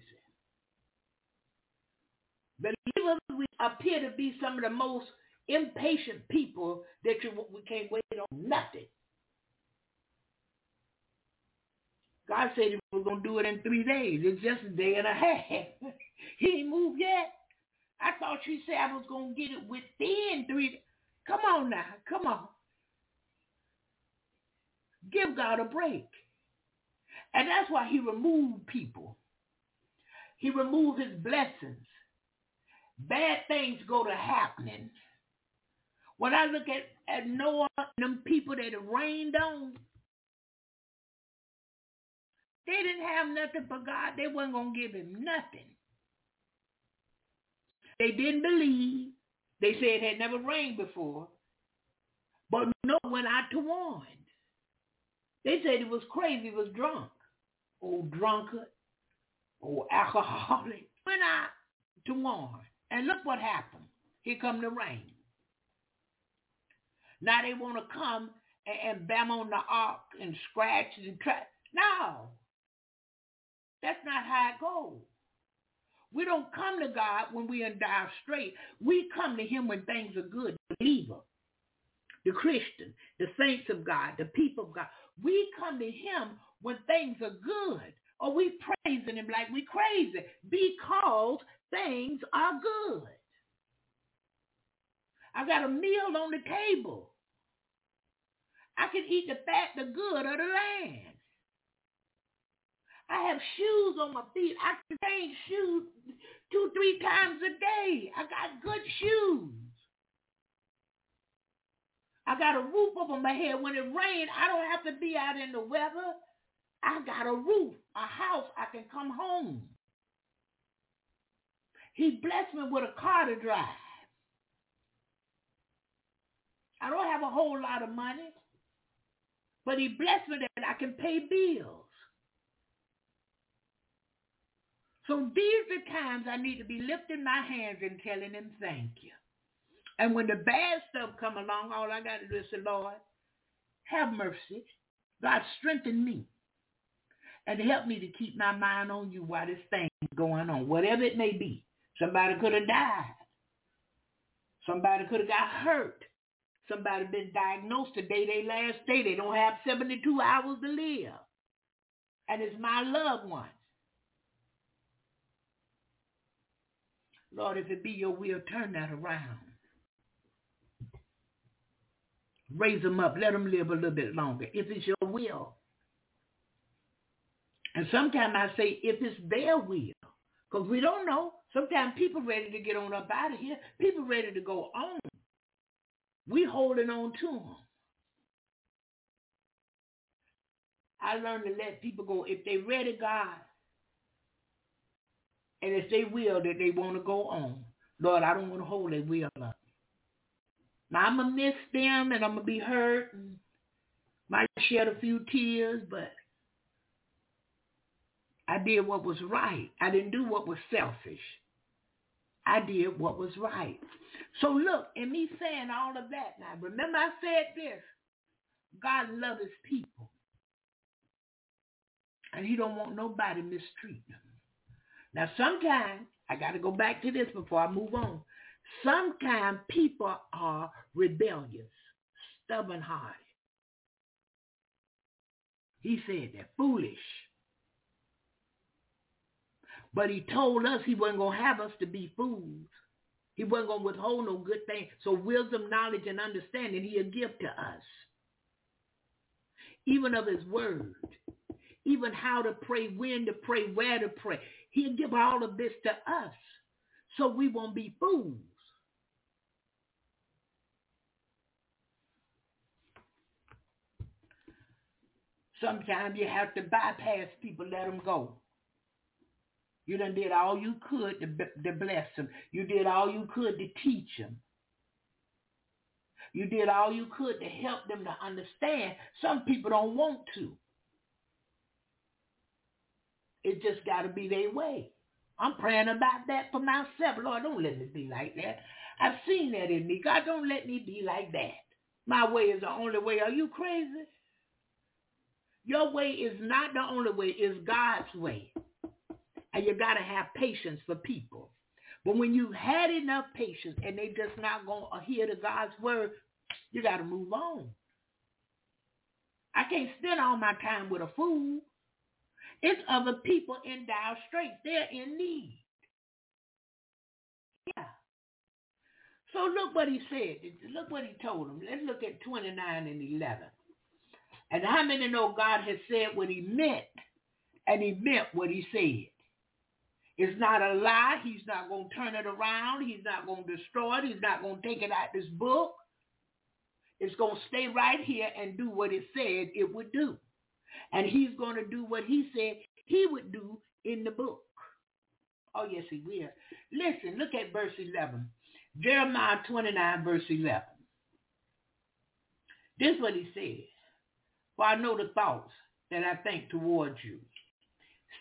Believers, we appear to be some of the most impatient people that you, we can't wait on nothing. God said he was going to do it in three days. It's just a day and a half. he ain't moved yet. I thought you said I was going to get it within three. Come on now. Come on. Give God a break. And that's why he removed people. He removed his blessings. Bad things go to happening. When I look at, at Noah and them people that it rained on, they didn't have nothing for God. They wasn't going to give him nothing. They didn't believe. They said it had never rained before. But Noah went out to warn. They said he was crazy, was drunk. Old drunkard, old alcoholic. Went out to warn. And look what happened. Here come the rain. Now they want to come and, and bam on the ark and scratch and try. No. That's not how it goes. We don't come to God when we're in dire strait. We come to him when things are good. The believer, the Christian, the saints of God, the people of God. We come to him when things are good. Or we praising him like we crazy because things are good. I got a meal on the table. I can eat the fat, the good of the land. I have shoes on my feet. I can change shoes two, three times a day. I got good shoes. I got a roof over my head. When it rains, I don't have to be out in the weather. I got a roof, a house. I can come home. He blessed me with a car to drive. I don't have a whole lot of money, but he blessed me that I can pay bills. So these are times I need to be lifting my hands and telling him thank you. And when the bad stuff come along, all I got to do is say, Lord, have mercy. God, strengthen me. And help me to keep my mind on you while this thing is going on, whatever it may be. Somebody could have died. Somebody could have got hurt. Somebody been diagnosed today, they last day. They don't have 72 hours to live. And it's my loved ones. Lord, if it be your will, turn that around. Raise them up. Let them live a little bit longer. If it's your will. And sometimes I say, if it's their will. Because we don't know. Sometimes people ready to get on up out of here. People ready to go on. We holding on to them. I learned to let people go. If they ready, God, and if they will that they want to go on, Lord, I don't want to hold their will up. Now I'm gonna miss them and I'm gonna be hurt and might shed a few tears, but I did what was right. I didn't do what was selfish. I did what was right. So look, in me saying all of that now, remember I said this. God loves his people. And he don't want nobody mistreat them. Now sometimes, I got to go back to this before I move on. Sometimes people are rebellious, stubborn-hearted. He said they're foolish. But he told us he wasn't going to have us to be fools. He wasn't going to withhold no good thing. So wisdom, knowledge, and understanding he'll give to us. Even of his word. Even how to pray, when to pray, where to pray. He'll give all of this to us so we won't be fools. Sometimes you have to bypass people, let them go. You done did all you could to, to bless them. You did all you could to teach them. You did all you could to help them to understand. Some people don't want to. It just got to be their way. I'm praying about that for myself. Lord, don't let me be like that. I've seen that in me. God, don't let me be like that. My way is the only way. Are you crazy? Your way is not the only way. It's God's way. And you got to have patience for people. But when you've had enough patience and they just not going to hear the God's word, you got to move on. I can't spend all my time with a fool. It's other people in dire straits. They're in need. Yeah. So look what he said. Look what he told them. Let's look at 29 and 11. And how many know God has said what he meant and he meant what he said? It's not a lie. He's not going to turn it around. He's not going to destroy it. He's not going to take it out of this book. It's going to stay right here and do what it said it would do. And he's going to do what he said he would do in the book. Oh, yes, he will. Listen, look at verse 11. Jeremiah 29, verse 11. This is what he said. For I know the thoughts that I think towards you,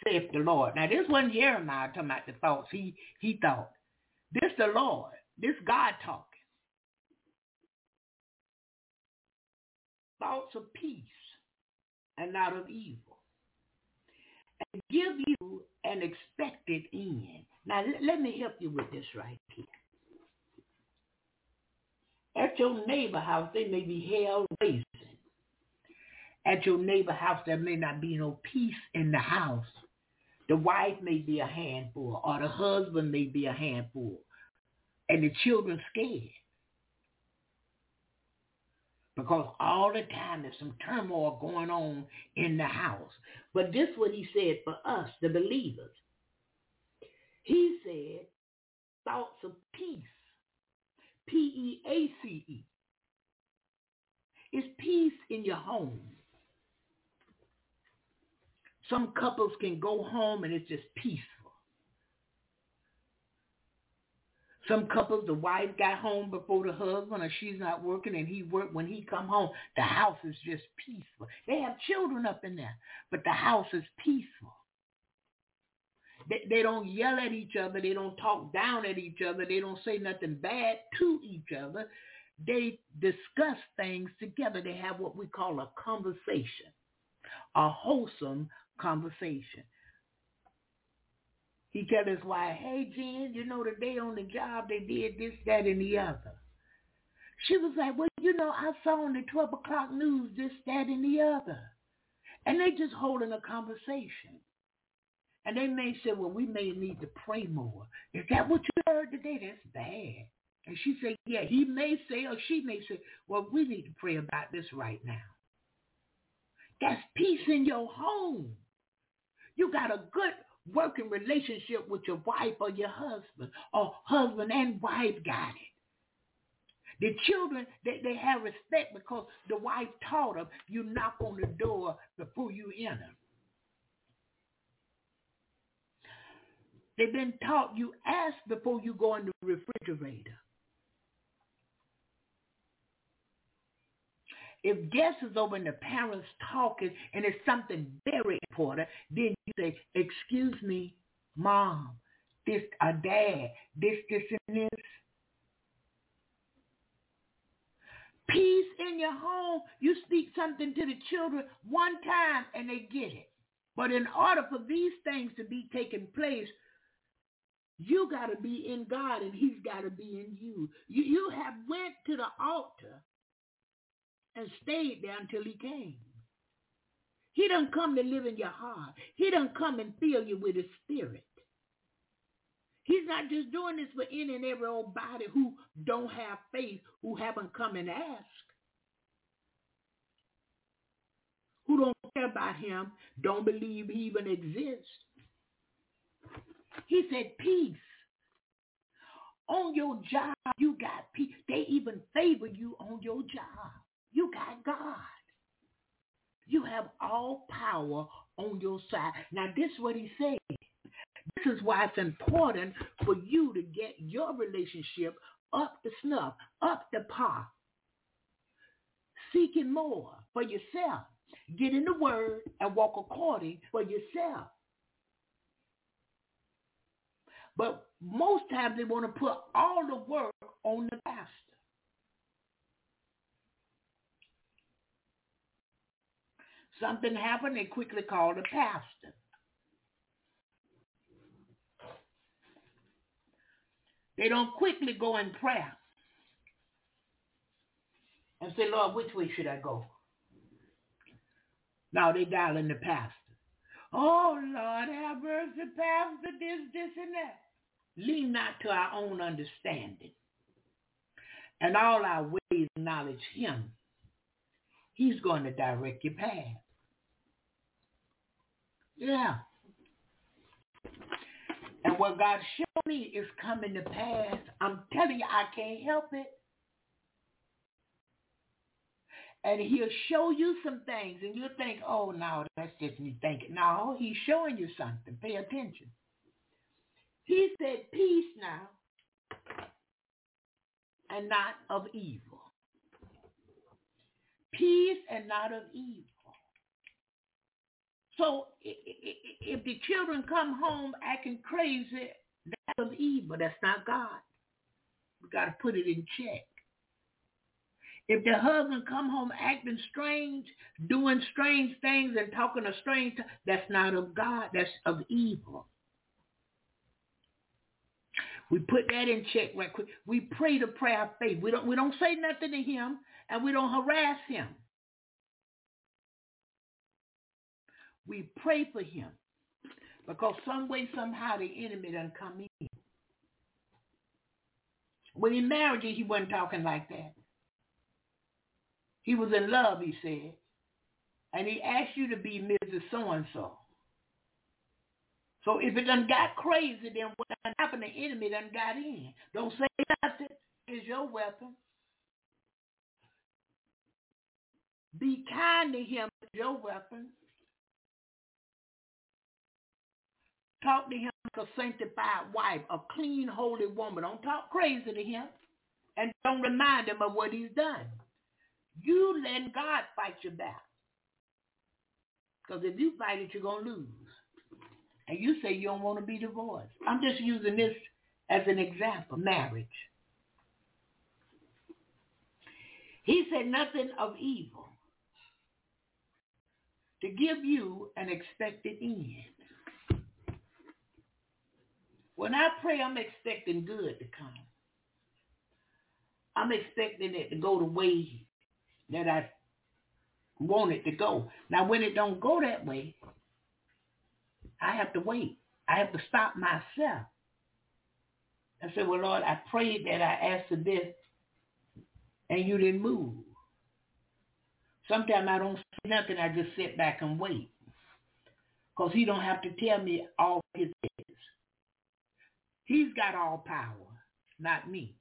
saith the Lord. Now, this wasn't Jeremiah talking about the thoughts he, he thought. This the Lord. This God talking. Thoughts of peace and not of evil. And give you an expected end. Now, let me help you with this right here. At your neighbor house, they may be hell raising. At your neighbor house, there may not be no peace in the house. The wife may be a handful, or the husband may be a handful, and the children scared. Because all the time there's some turmoil going on in the house. But this what he said for us, the believers. He said, thoughts of peace. P-E-A-C-E. It's peace in your home. Some couples can go home and it's just peaceful. Some couples, the wife got home before the husband or she's not working and he worked. When he come home, the house is just peaceful. They have children up in there, but the house is peaceful. They, they don't yell at each other. They don't talk down at each other. They don't say nothing bad to each other. They discuss things together. They have what we call a conversation, a wholesome conversation. He tell his wife, hey, Jen, you know, today on the job they did this, that, and the other. She was like, well, you know, I saw on the 12 o'clock news this, that, and the other. And they just holding a conversation. And they may say, well, we may need to pray more. Is that what you heard today? That's bad. And she said, yeah, he may say or she may say, well, we need to pray about this right now. That's peace in your home. You got a good working relationship with your wife or your husband, or husband and wife got it. The children, they, they have respect because the wife taught them, you knock on the door before you enter. They've been taught you ask before you go in the refrigerator. If guests is over and the parents talking and it's something very important, then you say, excuse me, mom, this, a dad, this, this, and this. Peace in your home. You speak something to the children one time and they get it. But in order for these things to be taking place, you got to be in God and he's got to be in you. you. You have went to the altar and stayed there until he came. He doesn't come to live in your heart. He doesn't come and fill you with his spirit. He's not just doing this for any and every old body who don't have faith, who haven't come and asked, who don't care about him, don't believe he even exists. He said, peace. On your job, you got peace. They even favor you on your job. You got God. You have all power on your side. Now, this is what he said. This is why it's important for you to get your relationship up to snuff, up to par. Seeking more for yourself. Get in the word and walk according for yourself. But most times they want to put all the work on the pastor. Something happened, they quickly call the pastor. They don't quickly go in prayer and say, Lord, which way should I go? Now they dial in the pastor. Oh, Lord, have mercy, pastor, this, this, and that. Lean not to our own understanding. And all our ways acknowledge him. He's going to direct your path. Yeah. And what God showed me is coming to pass. I'm telling you, I can't help it. And he'll show you some things, and you'll think, oh, no, that's just me thinking. No, he's showing you something. Pay attention. He said, peace now, and not of evil. Peace and not of evil. So if the children come home acting crazy, that's of evil. That's not God. We got to put it in check. If the husband come home acting strange, doing strange things and talking a strange, t- that's not of God. That's of evil. We put that in check right quick. We pray the prayer of faith. We don't we don't say nothing to him and we don't harass him. We pray for him because some way, somehow the enemy done come in. When he married you, he wasn't talking like that. He was in love, he said. And he asked you to be Mrs. So-and-so. So if it done got crazy, then what done happened, the enemy done got in. Don't say nothing. Is your weapon. Be kind to him. Your weapon. Talk to him like a sanctified wife, a clean, holy woman. Don't talk crazy to him. And don't remind him of what he's done. You let God fight your battle. Because if you fight it, you're going to lose. And you say you don't want to be divorced. I'm just using this as an example, marriage. He said nothing of evil to give you an expected end. When I pray, I'm expecting good to come. I'm expecting it to go the way that I want it to go. Now, when it don't go that way, I have to wait. I have to stop myself. I said, well, Lord, I prayed that I asked for this, and you didn't move. Sometimes I don't say nothing. I just sit back and wait. Because he don't have to tell me all his is. He's got all power, not me.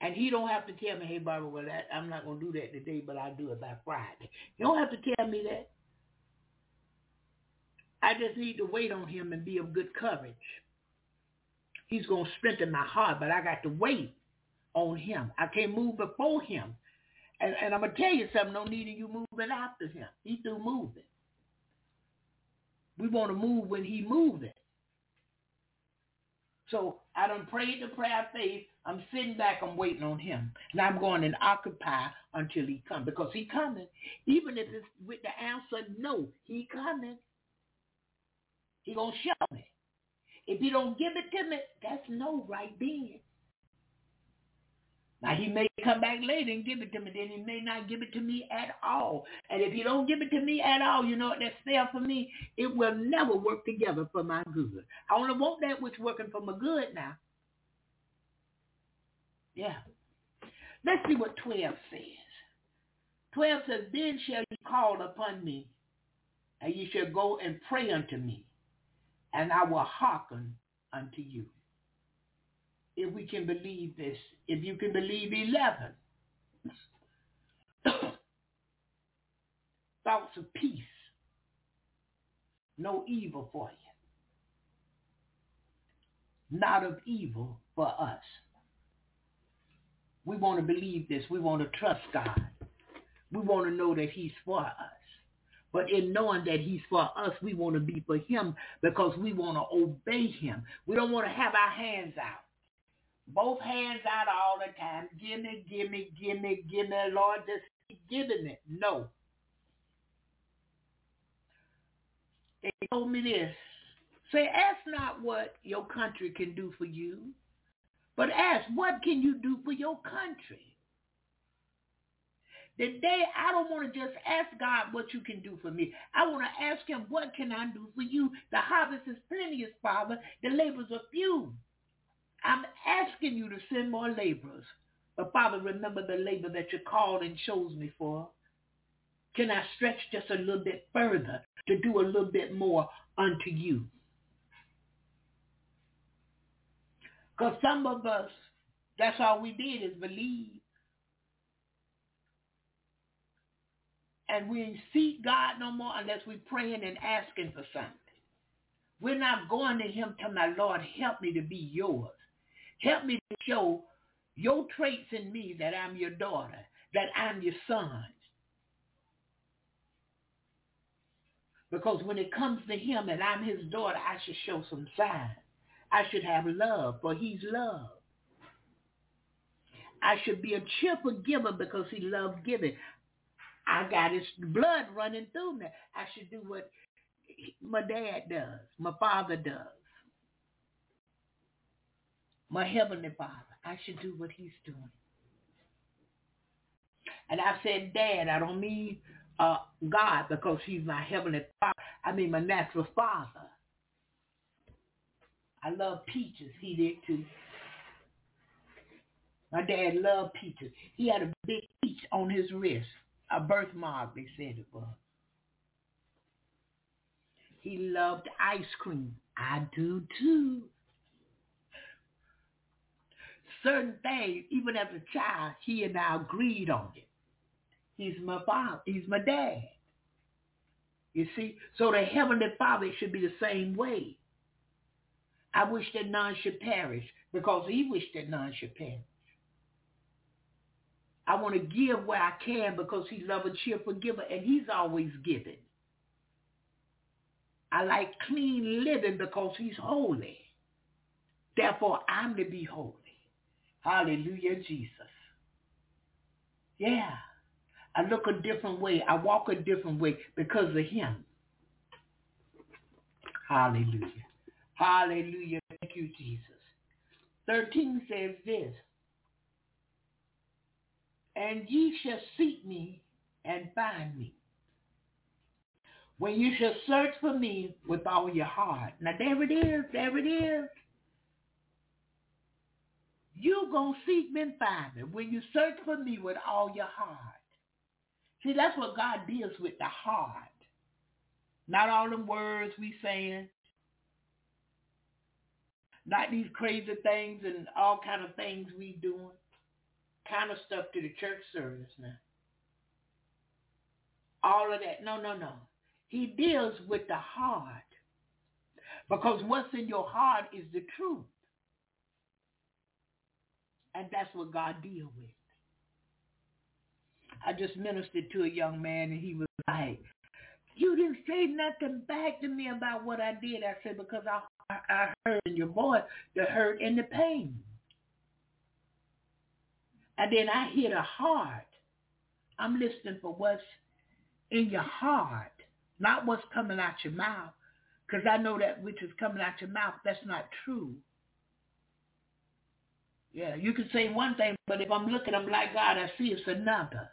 And he don't have to tell me, hey, Barbara, well, that, I'm not going to do that today, but I'll do it by Friday. You don't have to tell me that. I just need to wait on him and be of good courage. He's going to strengthen my heart, but I got to wait on him. I can't move before him. And, and I'm going to tell you something, no need of you moving after him. He's through moving. We want to move when he moving. So I done prayed the prayer of faith. I'm sitting back, I'm waiting on him. And I'm going and occupy until he comes. Because he coming. Even if it's with the answer no, he coming. He gonna show me. If he don't give it to me, that's no right then. Now he may come back later and give it to me, then he may not give it to me at all. And if he don't give it to me at all, you know what that's fair for me? It will never work together for my good. I only want that which working for my good now. Yeah. Let's see what 12 says. 12 says, Then shall you call upon me, and you shall go and pray unto me, and I will hearken unto you if we can believe this, if you can believe 11. Thoughts of peace, no evil for you, not of evil for us. We want to believe this. We want to trust God. We want to know that he's for us. But in knowing that he's for us, we want to be for him because we want to obey him. We don't want to have our hands out both hands out all the time. Give me, give me, give me, give me, Lord, just keep giving it. No. He told me this. Say, ask not what your country can do for you, but ask what can you do for your country. Today, I don't want to just ask God what you can do for me. I want to ask him, what can I do for you? The harvest is plenteous, Father. The labors are few. I'm asking you to send more laborers. But Father, remember the labor that you called and chose me for. Can I stretch just a little bit further to do a little bit more unto you? Because some of us, that's all we did is believe. And we seek God no more unless we're praying and asking for something. We're not going to him to my Lord, help me to be yours. Help me to show your traits in me that I'm your daughter, that I'm your son. Because when it comes to him and I'm his daughter, I should show some sign. I should have love, for he's love. I should be a cheerful giver because he loves giving. I got his blood running through me. I should do what my dad does, my father does my heavenly father. I should do what he's doing. And I said, Dad, I don't mean uh, God because he's my heavenly father. I mean my natural father. I love peaches. He did too. My dad loved peaches. He had a big peach on his wrist, a birthmark, they said it was. He loved ice cream. I do too certain things, even as a child, he and I agreed on it. He's my father. He's my dad. You see? So the Heavenly Father should be the same way. I wish that none should perish because he wished that none should perish. I want to give where I can because he loves a cheerful giver and he's always giving. I like clean living because he's holy. Therefore, I'm to be holy. Hallelujah, Jesus. Yeah. I look a different way. I walk a different way because of him. Hallelujah. Hallelujah. Thank you, Jesus. 13 says this. And ye shall seek me and find me. When you shall search for me with all your heart. Now there it is. There it is you going to seek me and find me when you search for me with all your heart. See, that's what God deals with, the heart. Not all them words we saying. Not these crazy things and all kind of things we doing. Kind of stuff to the church service now. All of that. No, no, no. He deals with the heart. Because what's in your heart is the truth. And that's what God deal with. I just ministered to a young man and he was like, you didn't say nothing back to me about what I did. I said, because I, I heard in your voice the hurt and the pain. And then I hear the heart. I'm listening for what's in your heart, not what's coming out your mouth. Because I know that which is coming out your mouth, that's not true. Yeah, you can say one thing, but if I'm looking, I'm like God, I see it's another.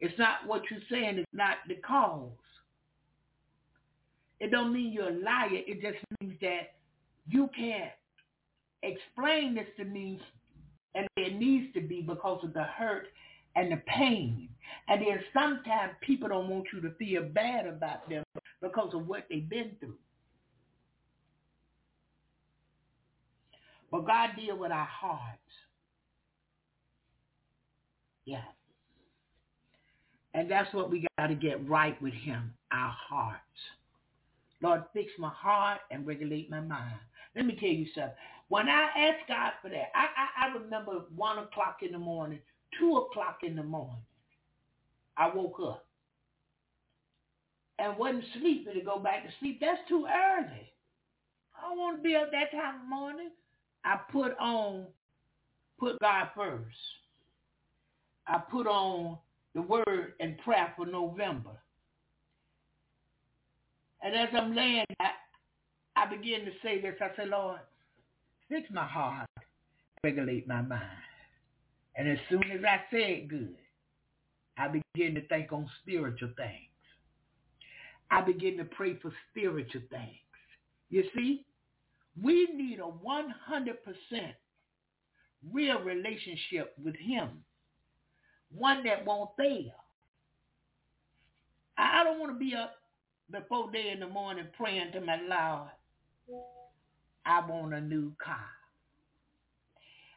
It's not what you're saying. It's not the cause. It don't mean you're a liar. It just means that you can't explain this to me, and it needs to be because of the hurt and the pain. And then sometimes people don't want you to feel bad about them because of what they've been through. But God deal with our hearts. Yeah. And that's what we got to get right with him, our hearts. Lord, fix my heart and regulate my mind. Let me tell you something. When I asked God for that, I, I, I remember 1 o'clock in the morning, 2 o'clock in the morning, I woke up and wasn't sleepy to go back to sleep. That's too early. I don't want to be up that time of morning. I put on, put God first. I put on the word and prayer for November. And as I'm laying, I, I begin to say this. I say, Lord, fix my heart, regulate my mind. And as soon as I say it good, I begin to think on spiritual things. I begin to pray for spiritual things. You see, we need a 100% real relationship with him, one that won't fail. I don't want to be up before day in the morning praying to my Lord, I want a new car.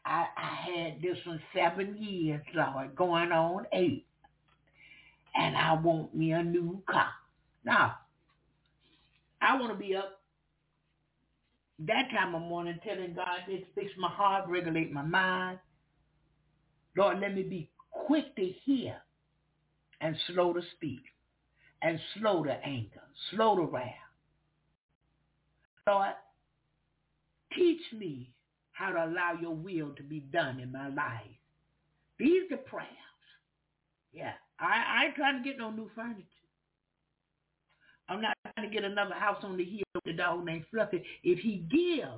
I, I had this one seven years, Lord, going on eight. And I want me a new car. Now, I want to be up that time of morning telling God this, fix my heart, regulate my mind. Lord, let me be quick to hear and slow to speak and slow to anger, slow to wrath. Lord, teach me how to allow your will to be done in my life. These are prayers. Yeah, I, I ain't trying to get no new furniture. I'm not trying to get another house on the hill with a dog named Fluffy. If he give,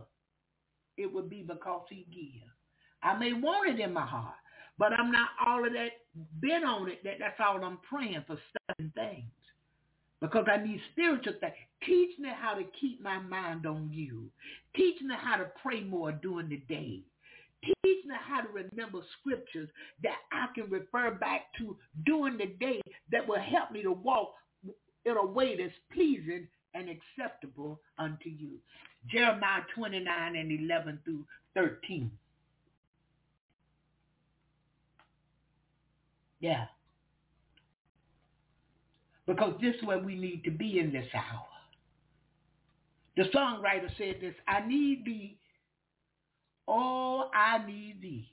it would be because he give. I may want it in my heart, but I'm not all of that bent on it that that's all I'm praying for certain things. Because I need spiritual things. Teach me how to keep my mind on you. Teach me how to pray more during the day. Teach me how to remember scriptures that I can refer back to during the day that will help me to walk in a way that's pleasing and acceptable unto you. Jeremiah 29 and 11 through 13. Yeah. Because this is where we need to be in this hour. The songwriter said this, I need thee. Oh, I need thee.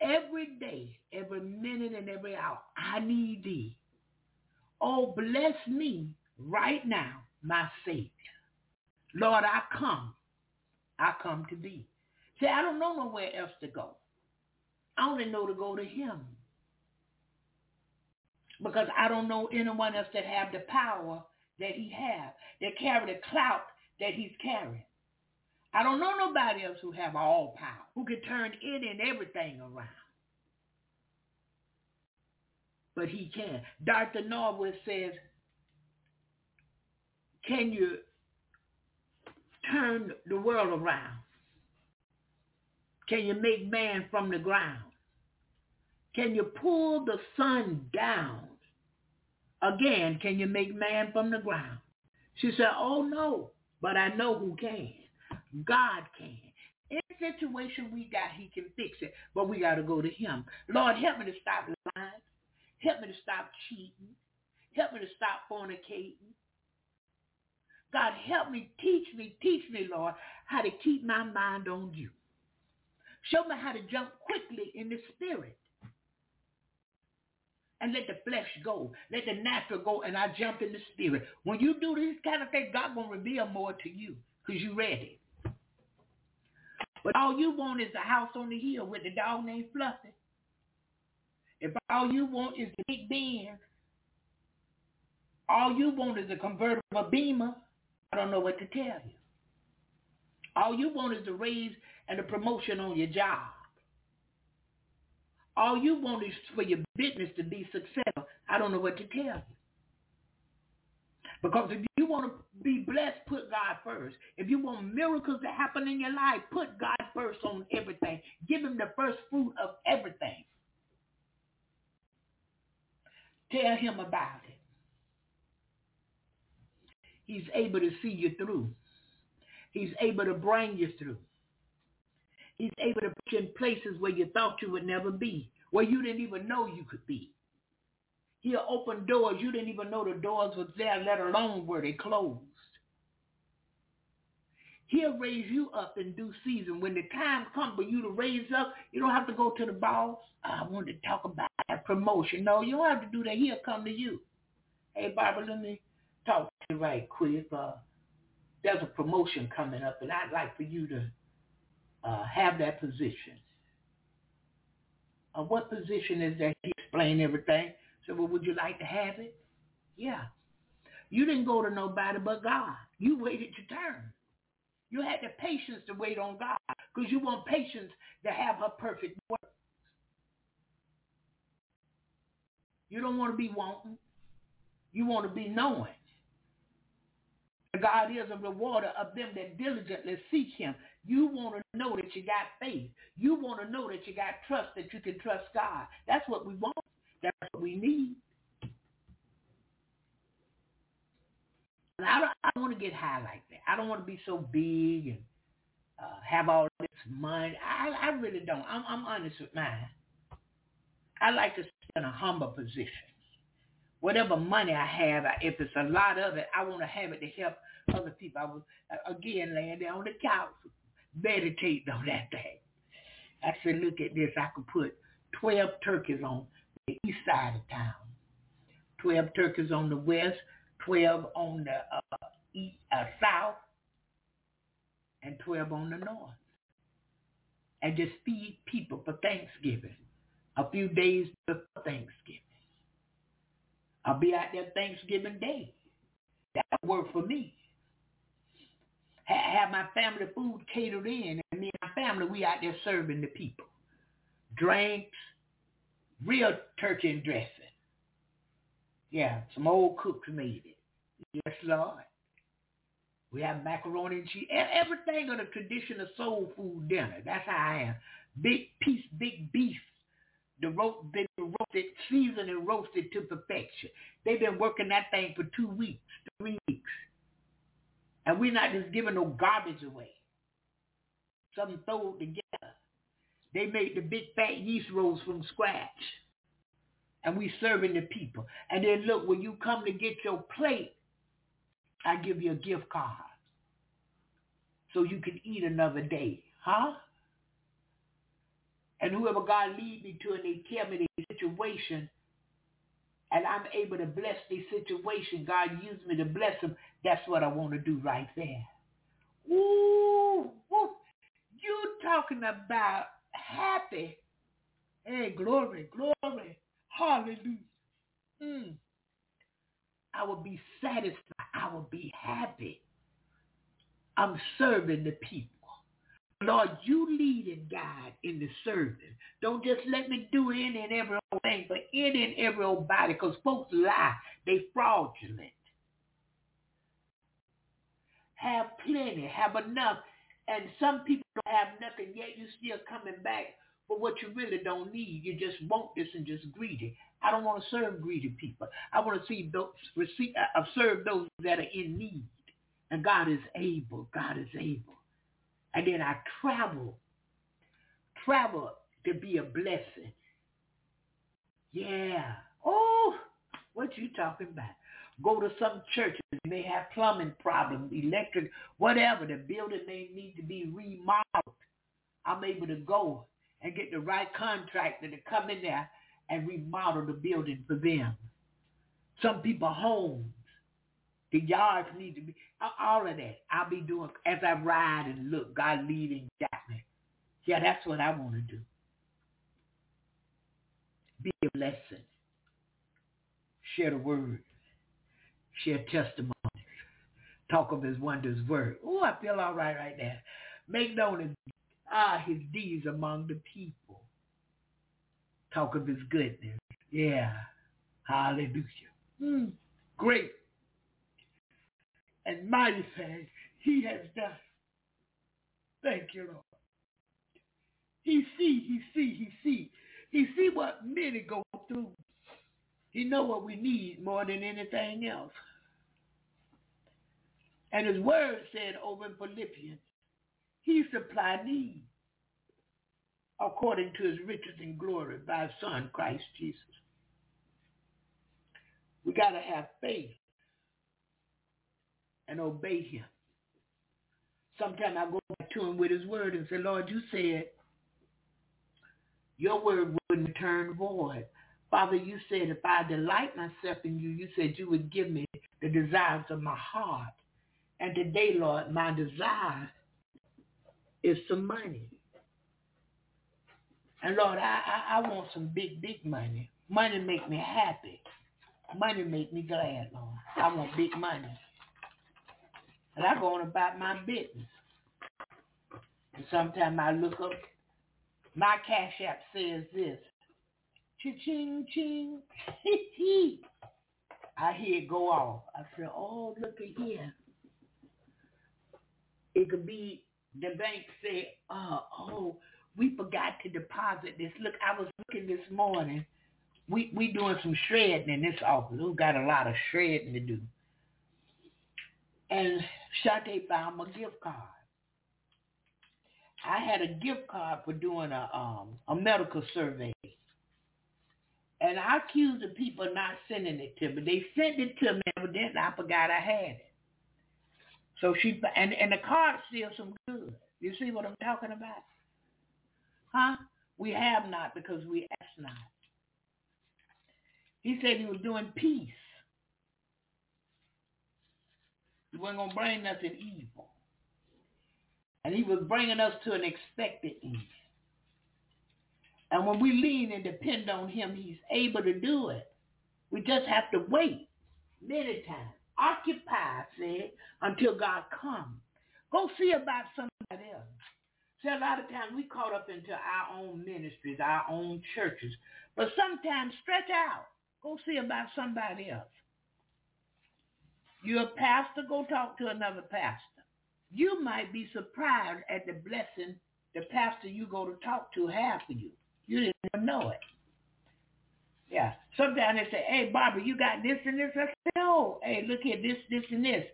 Every day, every minute, and every hour, I need thee. Oh, bless me right now, my Savior. Lord, I come. I come to thee. See, I don't know nowhere else to go. I only know to go to him. Because I don't know anyone else that have the power that he have, that carry the clout that he's carrying. I don't know nobody else who have all power, who can turn any and everything around but he can. Dr. Norwood says, can you turn the world around? Can you make man from the ground? Can you pull the sun down? Again, can you make man from the ground? She said, oh no, but I know who can. God can. Any situation we got, he can fix it, but we got to go to him. Lord, help me to stop lying. Help me to stop cheating. Help me to stop fornicating. God, help me, teach me, teach me, Lord, how to keep my mind on you. Show me how to jump quickly in the spirit. And let the flesh go. Let the natural go and I jump in the spirit. When you do these kind of things, God will reveal more to you because you're ready. But all you want is a house on the hill with a dog named Fluffy. If all you want is the big Benz, all you want is a convertible Beamer, I don't know what to tell you. All you want is the raise and the promotion on your job. All you want is for your business to be successful. I don't know what to tell you. Because if you want to be blessed, put God first. If you want miracles to happen in your life, put God first on everything. Give him the first fruit of everything. Tell him about it. He's able to see you through. He's able to bring you through. He's able to put you in places where you thought you would never be, where you didn't even know you could be. He'll open doors you didn't even know the doors were there, let alone where they closed. He'll raise you up in due season. When the time comes for you to raise up, you don't have to go to the boss. I want to talk about that promotion. No, you don't have to do that. He'll come to you. Hey, Barbara, let me talk to you right quick. Uh, there's a promotion coming up, and I'd like for you to uh, have that position. Uh, what position is that? He explained everything. So, well, would you like to have it? Yeah. You didn't go to nobody but God. You waited your turn. You had the patience to wait on God because you want patience to have her perfect work. You don't want to be wanting. You want to be knowing. God is a rewarder of them that diligently seek him. You want to know that you got faith. You want to know that you got trust, that you can trust God. That's what we want. That's what we need. I don't, I don't want to get high like that. I don't want to be so big and uh, have all this money. I, I really don't. I'm, I'm honest with mine. I like to stay in a humble position. Whatever money I have, if it's a lot of it, I want to have it to help other people. I was, again, laying there on the couch, meditating on that thing. I said, look at this. I could put 12 turkeys on the east side of town, 12 turkeys on the west, 12 on the uh, east, uh, south, and 12 on the north. And just feed people for Thanksgiving, a few days before Thanksgiving. I'll be out there Thanksgiving Day. That would work for me. Have my family food catered in, and me and my family, we out there serving the people. Drinks, real turkey and dressing. Yeah, some old cooks made it. Yes, Lord. We have macaroni and cheese. Everything on the traditional soul food dinner. That's how I am. Big piece, big beef. The ro- they roasted, seasoned and roasted to perfection. They've been working that thing for two weeks, three weeks. And we're not just giving no garbage away. Something thrown together. They made the big fat yeast rolls from scratch. And we serving the people. And then look, when you come to get your plate, I give you a gift card. So you can eat another day. Huh? And whoever God lead me to and they tell me the situation and I'm able to bless the situation, God used me to bless them, that's what I want to do right there. Ooh. You talking about happy. Hey, glory, glory. Hallelujah. Mm. I will be satisfied. I will be happy. I'm serving the people. Lord, you lead and guide in the serving. Don't just let me do any and every old thing for any and every old body because folks lie. They fraudulent. Have plenty, have enough. And some people don't have nothing yet. You still coming back for what you really don't need. You just want this and just greedy. I don't want to serve greedy people. I want to see those, receive, uh, serve those that are in need. And God is able. God is able. And then I travel, travel to be a blessing. Yeah. Oh, what you talking about? Go to some churches. They may have plumbing problems, electric, whatever. The building may need to be remodeled. I'm able to go and get the right contractor to come in there and remodel the building for them. Some people homes. The yards need to be, all of that. I'll be doing as I ride and look, God leading got me. Yeah, that's what I want to do. Be a blessing. Share the word. Share testimonies. Talk of his wonders word. Oh, I feel all right right now. Make known his, ah, his deeds among the people. Talk of his goodness. Yeah. Hallelujah. Mm, great and mighty things he has done. Thank you, Lord. He see, he see, he see. He see what many go through. He know what we need more than anything else. And his word said over in Philippians, he supplied need according to his riches and glory by his son, Christ Jesus. We got to have faith and obey him. Sometimes I go back to him with his word and say, Lord, you said your word wouldn't return void. Father, you said if I delight myself in you, you said you would give me the desires of my heart. And today, Lord, my desire is some money. And Lord, I, I, I want some big, big money. Money make me happy. Money make me glad, Lord. I want big money. And I go on about my business. And sometimes I look up, my cash app says this. Ching, ching. I hear it go off. I say, oh, look at here. It could be the bank said, oh, oh, we forgot to deposit this. Look, I was looking this morning. We we doing some shredding in this office. We got a lot of shredding to do. And Shante found my gift card. I had a gift card for doing a um a medical survey. And I accused the people of not sending it to me. They sent it to me, but then I forgot I had it. So she and and the card still some good. You see what I'm talking about? Huh? We have not because we ask not. He said he was doing peace. He wasn't to bring nothing evil. And he was bringing us to an expected end. And when we lean and depend on him, he's able to do it. We just have to wait many times. Occupy, said, until God comes. Go see about somebody else. See, a lot of times we caught up into our own ministries, our own churches. But sometimes stretch out. Go see about somebody else. You're a pastor, go talk to another pastor. You might be surprised at the blessing the pastor you go to talk to have for you. You didn't know it. Yeah. Sometimes they say, hey, Barbara, you got this and this. I say, no. Hey, look here, this, this, and this.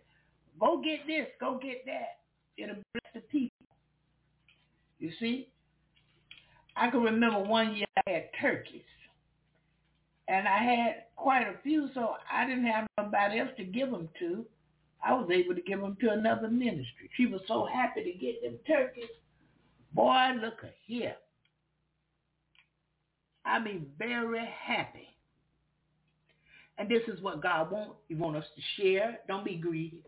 Go get this. Go get that. It'll bless the people. You see? I can remember one year I had turkeys. And I had quite a few, so I didn't have nobody else to give them to. I was able to give them to another ministry. She was so happy to get them turkeys. Boy, look at here. I mean, very happy. And this is what God wants. He wants us to share. Don't be greedy.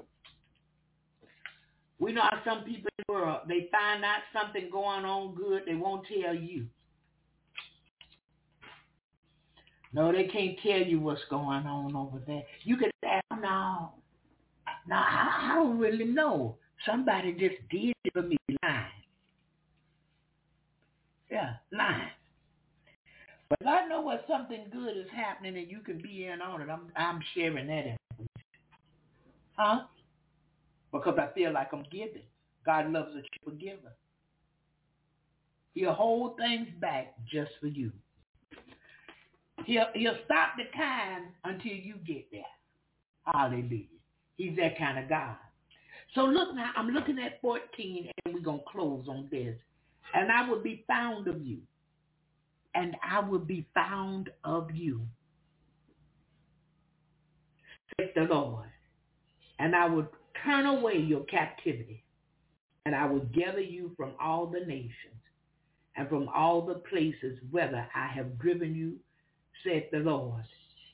We know how some people in the world, they find out something going on good, they won't tell you. No, they can't tell you what's going on over there. You can say, no, no, I, I don't really know. Somebody just did it for me lying. Yeah, lying. But I know what something good is happening and you can be in on it, I'm I'm sharing that information. Huh? Because I feel like I'm giving. God loves a cheerful giver. He'll hold things back just for you. He'll, he'll stop the time until you get there. Hallelujah. He's that kind of God. So look now, I'm looking at 14 and we're going to close on this. And I will be found of you. And I will be found of you. Says the Lord. And I will turn away your captivity. And I will gather you from all the nations and from all the places whither I have driven you said the Lord,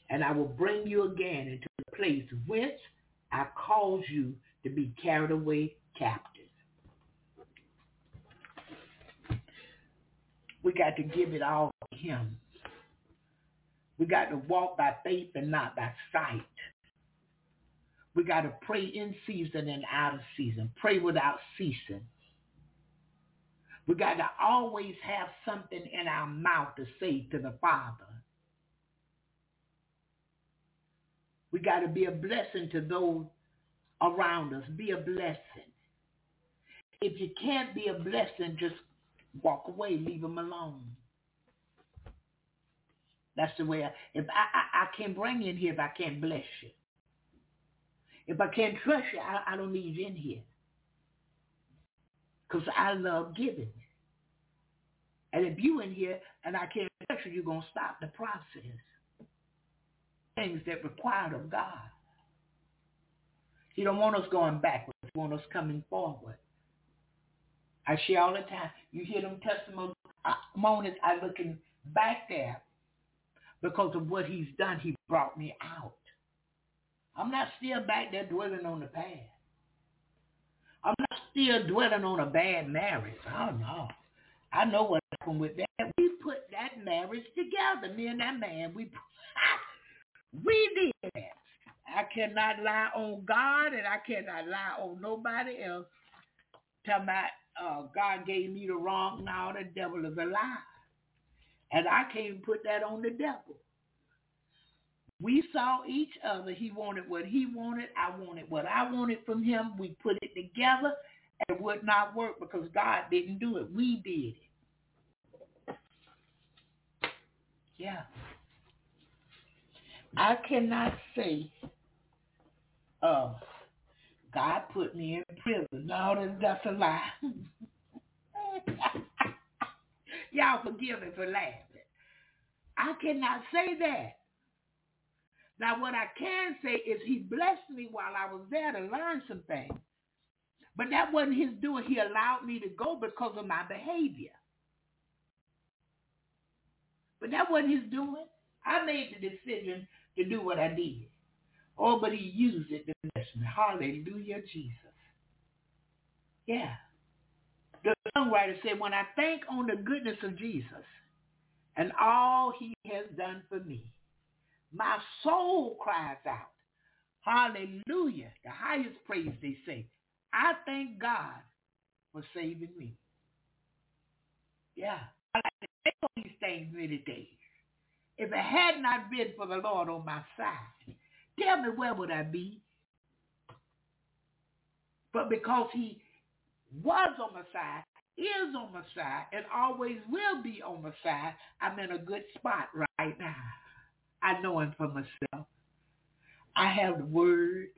and I will bring you again into the place whence I caused you to be carried away captive. We got to give it all to him. We got to walk by faith and not by sight. We got to pray in season and out of season. Pray without ceasing. We got to always have something in our mouth to say to the Father. We got to be a blessing to those around us. Be a blessing. If you can't be a blessing, just walk away. Leave them alone. That's the way I, if I, I, I can't bring you in here if I can't bless you. If I can't trust you, I, I don't need you in here. Because I love giving. And if you in here and I can't trust you, you're going to stop the process. Things that required of God. He don't want us going backwards. He want us coming forward. I share all the time. You hear them testimonies. I looking back there because of what he's done. He brought me out. I'm not still back there dwelling on the past. I'm not still dwelling on a bad marriage. Oh no. I know what happened with that. We put that marriage together, me and that man. We we did that. I cannot lie on God and I cannot lie on nobody else. Tell about uh, God gave me the wrong. Now the devil is alive. And I can't put that on the devil. We saw each other. He wanted what he wanted. I wanted what I wanted from him. We put it together and it would not work because God didn't do it. We did it. Yeah. I cannot say, uh, God put me in prison. No, that's a lie. Y'all forgive me for laughing. I cannot say that. Now, what I can say is he blessed me while I was there to learn some things. But that wasn't his doing. He allowed me to go because of my behavior. But that wasn't his doing. I made the decision to do what I did. Oh, but he used it to bless me. Hallelujah, Jesus. Yeah. The songwriter said, when I think on the goodness of Jesus and all he has done for me, my soul cries out. Hallelujah. The highest praise they say. I thank God for saving me. Yeah. I like to think on these things many days. If it had not been for the Lord on my side, tell me where would I be? But because he was on my side, is on my side, and always will be on my side, I'm in a good spot right now. I know him for myself. I have the word,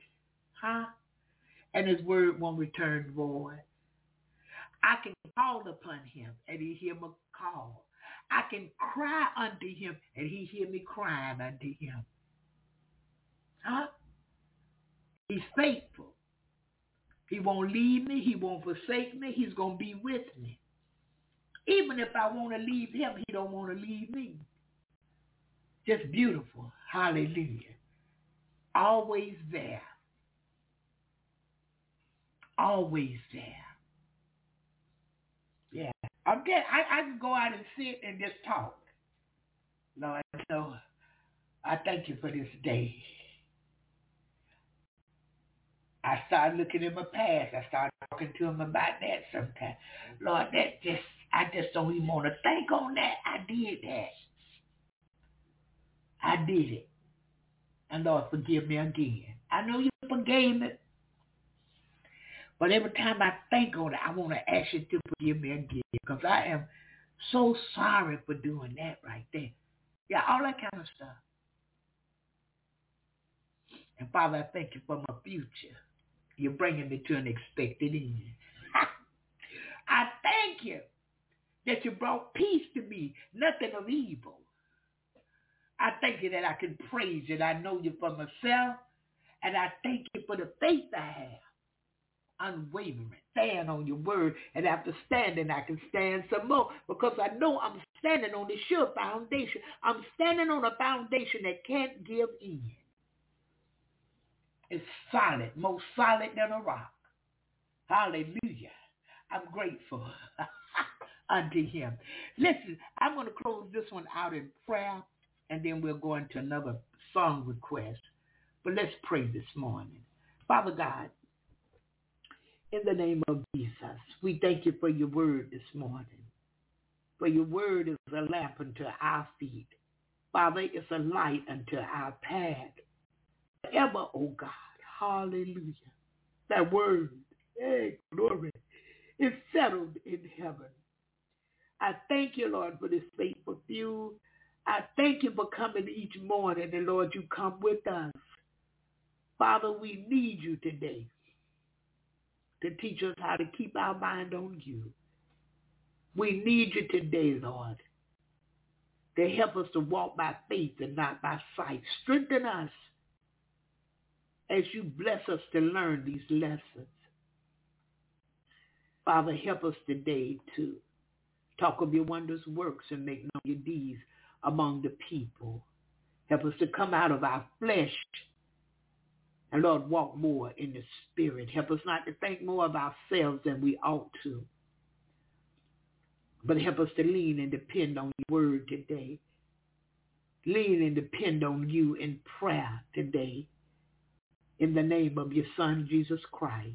huh? And his word won't return void. I can call upon him and he hear my call. I can cry unto him and he hear me crying unto him. Huh? He's faithful. He won't leave me. He won't forsake me. He's going to be with me. Even if I want to leave him, he don't want to leave me. Just beautiful. Hallelujah. Always there. Always there. Yeah. Get, I, I can go out and sit and just talk. Lord, so I thank you for this day. I started looking in my past. I started talking to him about that sometimes. Lord, that just, I just don't even want to think on that. I did that. I did it. And Lord, forgive me again. I know you forgave me. But every time I think on it, I want to ask you to forgive me again because I am so sorry for doing that right there. Yeah, all that kind of stuff. And Father, I thank you for my future. You're bringing me to an expected end. I thank you that you brought peace to me, nothing of evil. I thank you that I can praise you. And I know you for myself. And I thank you for the faith I have. Unwavering. Stand on your word. And after standing, I can stand some more because I know I'm standing on the sure foundation. I'm standing on a foundation that can't give in. It's solid, more solid than a rock. Hallelujah. I'm grateful unto him. Listen, I'm going to close this one out in prayer and then we'll go into another song request. But let's pray this morning. Father God, in the name of Jesus, we thank you for your word this morning. For your word is a lamp unto our feet. Father, it's a light unto our path. Ever, oh God, hallelujah. That word, hey, glory, is settled in heaven. I thank you, Lord, for this faithful few. I thank you for coming each morning, and Lord, you come with us. Father, we need you today to teach us how to keep our mind on you. We need you today, Lord, to help us to walk by faith and not by sight. Strengthen us as you bless us to learn these lessons. Father, help us today to talk of your wondrous works and make known your deeds among the people. Help us to come out of our flesh and Lord, walk more in the spirit. Help us not to think more of ourselves than we ought to. But help us to lean and depend on your word today. Lean and depend on you in prayer today. In the name of your son, Jesus Christ.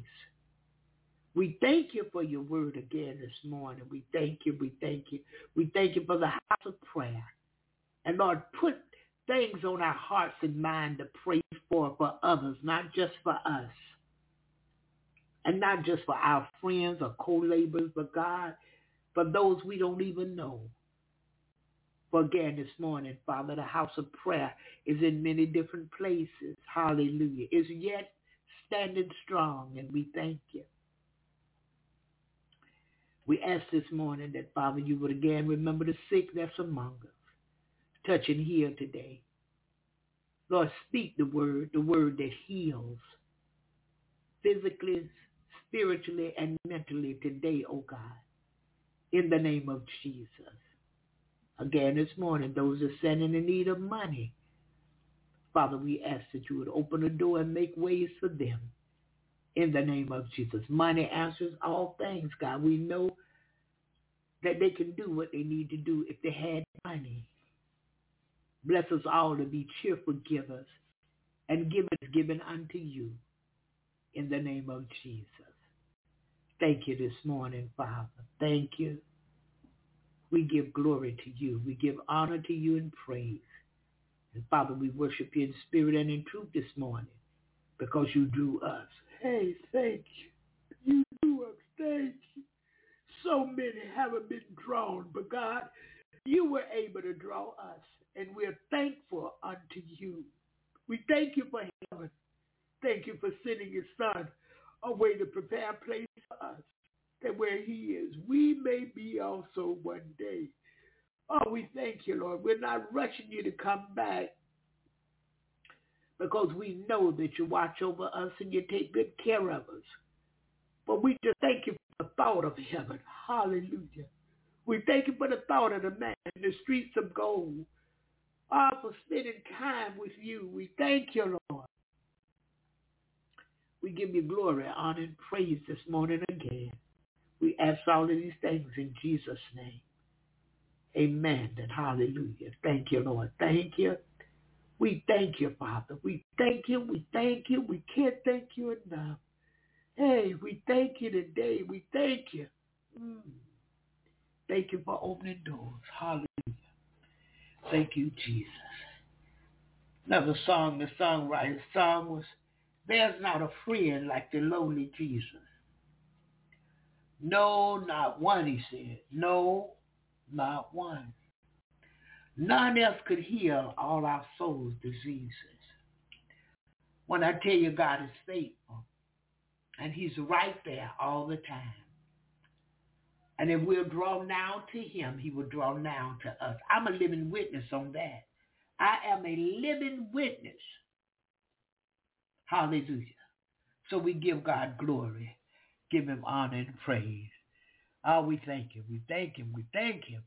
We thank you for your word again this morning. We thank you. We thank you. We thank you for the house of prayer. And Lord, put things on our hearts and mind to pray for for others, not just for us. And not just for our friends or co-laborers, but God, for those we don't even know. For again this morning, Father, the house of prayer is in many different places. Hallelujah. Is yet standing strong, and we thank you. We ask this morning that, Father, you would again remember the sick that's among us touch and heal today. Lord, speak the word, the word that heals physically, spiritually, and mentally today, oh God, in the name of Jesus. Again this morning, those that stand in the need of money, Father, we ask that you would open the door and make ways for them in the name of Jesus. Money answers all things, God. We know that they can do what they need to do if they had money. Bless us all to be cheerful givers and givers given unto you in the name of Jesus. Thank you this morning, Father. Thank you. We give glory to you. We give honor to you and praise. And Father, we worship you in spirit and in truth this morning because you drew us. Hey, thank you. You drew us. Thank you. So many haven't been drawn, but God, you were able to draw us and we're thankful unto you. We thank you for heaven. Thank you for sending your son away to prepare a place for us, that where he is, we may be also one day. Oh, we thank you, Lord. We're not rushing you to come back because we know that you watch over us and you take good care of us. But we just thank you for the thought of heaven. Hallelujah. We thank you for the thought of the man in the streets of gold all for spending time with you. We thank you, Lord. We give you glory, honor, and praise this morning again. We ask all of these things in Jesus' name. Amen and hallelujah. Thank you, Lord. Thank you. We thank you, Father. We thank you. We thank you. We can't thank you enough. Hey, we thank you today. We thank you. Mm. Thank you for opening doors. Hallelujah. Thank you, Jesus. Another song, the songwriter's song was, There's not a friend like the lowly Jesus. No, not one, he said. No, not one. None else could heal all our soul's diseases. When I tell you God is faithful, and he's right there all the time. And if we'll draw now to him, he will draw now to us. I'm a living witness on that. I am a living witness. Hallelujah. So we give God glory, give him honor and praise. Oh, we thank him. We thank him. We thank him.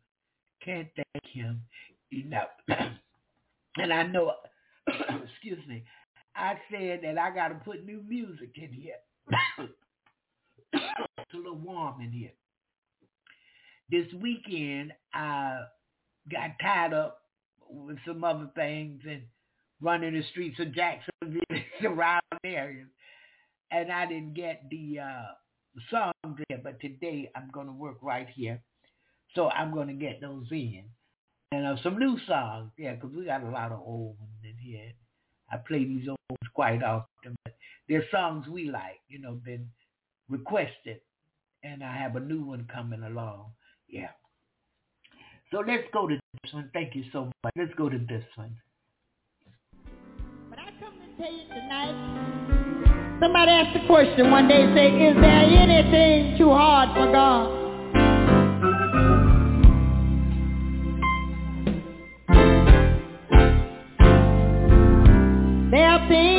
Can't thank him enough. and I know, excuse me, I said that I got to put new music in here. it's a little warm in here. This weekend, I got tied up with some other things and running the streets of Jacksonville surrounding areas. And I didn't get the uh, some there, but today I'm going to work right here. So I'm going to get those in. And uh, some new songs, yeah, because we got a lot of old ones in here. I play these old ones quite often, but they're songs we like, you know, been requested. And I have a new one coming along. Yeah. So let's go to this one. Thank you so much. Let's go to this one. But I come to tell you tonight Somebody asked the question one day, say, is there anything too hard for God? There are things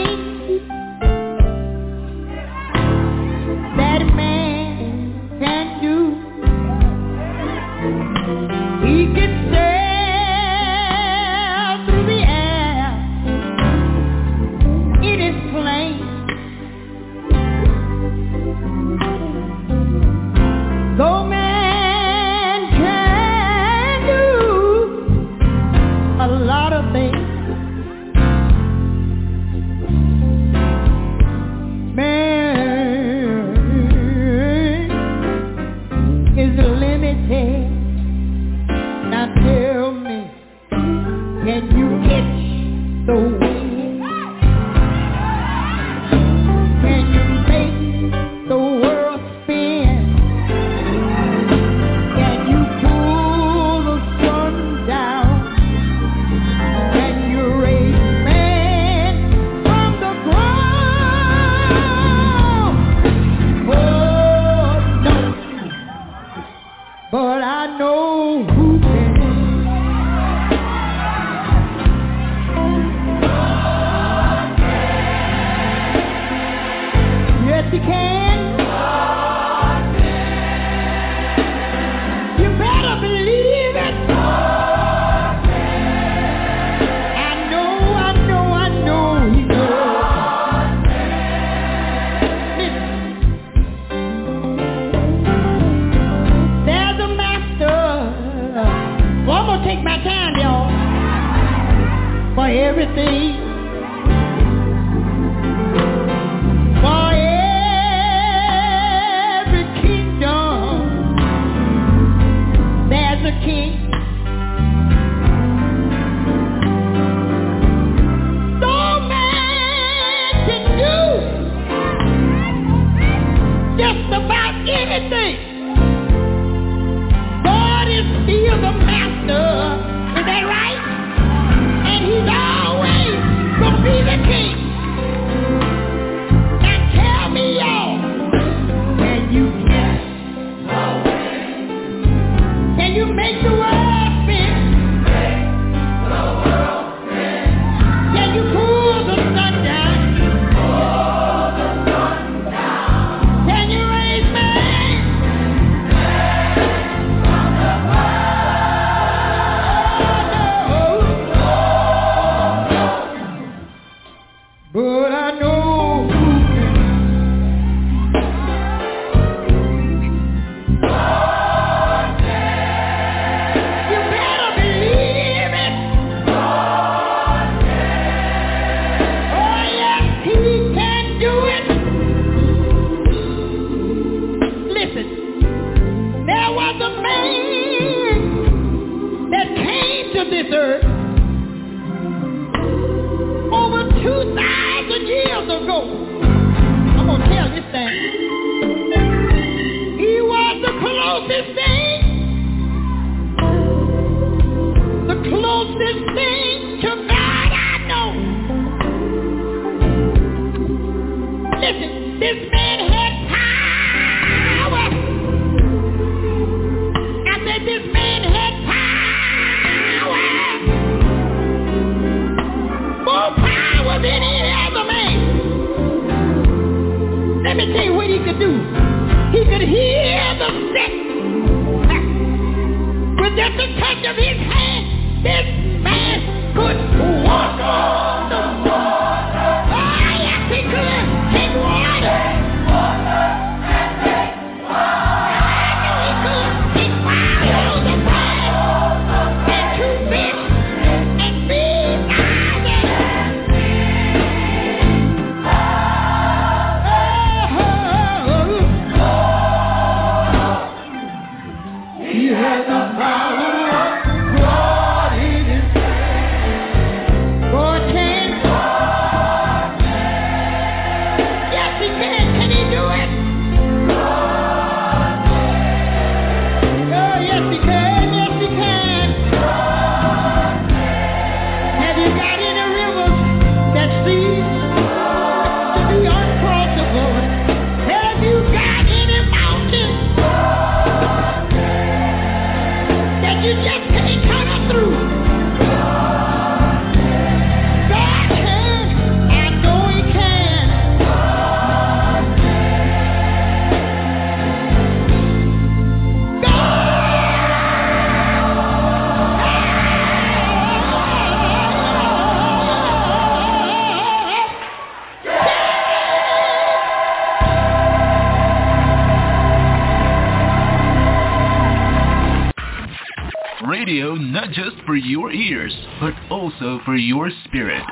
for your ears, but also for your spirit.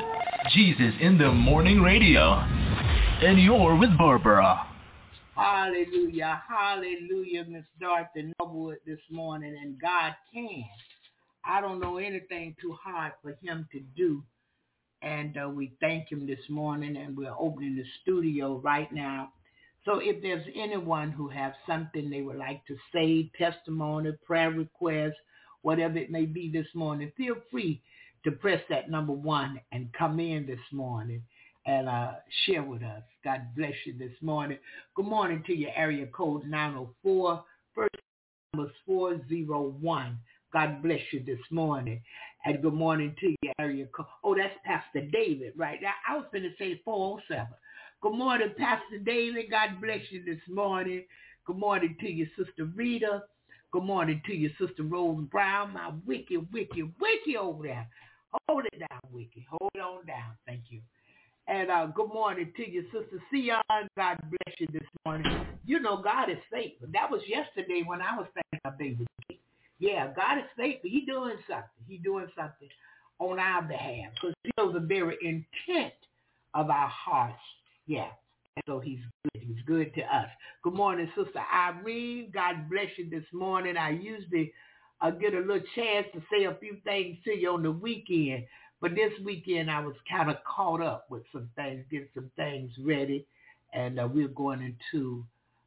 Jesus in the Morning Radio. And you're with Barbara. Hallelujah, hallelujah, Miss Dorothy Noblewood this morning, and God can. I don't know anything too hard for him to do. And uh, we thank him this morning, and we're opening the studio right now. So if there's anyone who have something they would like to say, testimony, prayer request, whatever it may be this morning, feel free to press that number one and come in this morning and uh, share with us. God bless you this morning. Good morning to your area code 904. First number 401. God bless you this morning. And good morning to your area code. Oh, that's Pastor David right now. I was going to say 407. Good morning, Pastor David. God bless you this morning. Good morning to your sister Rita. Good morning to your sister Rose Brown, my wicked, wicked, wicked over there. Hold it down, wicked. Hold on down. Thank you. And uh, good morning to your sister Sion. God bless you this morning. You know God is faithful. That was yesterday when I was thinking of baby. Yeah, God is faithful. He doing something. He doing something on our behalf because he knows the very intent of our hearts. Yeah. So he's good. He's good to us. Good morning, Sister Irene. God bless you this morning. I usually uh, get a little chance to say a few things to you on the weekend. But this weekend I was kind of caught up with some things, getting some things ready. And uh, we're going into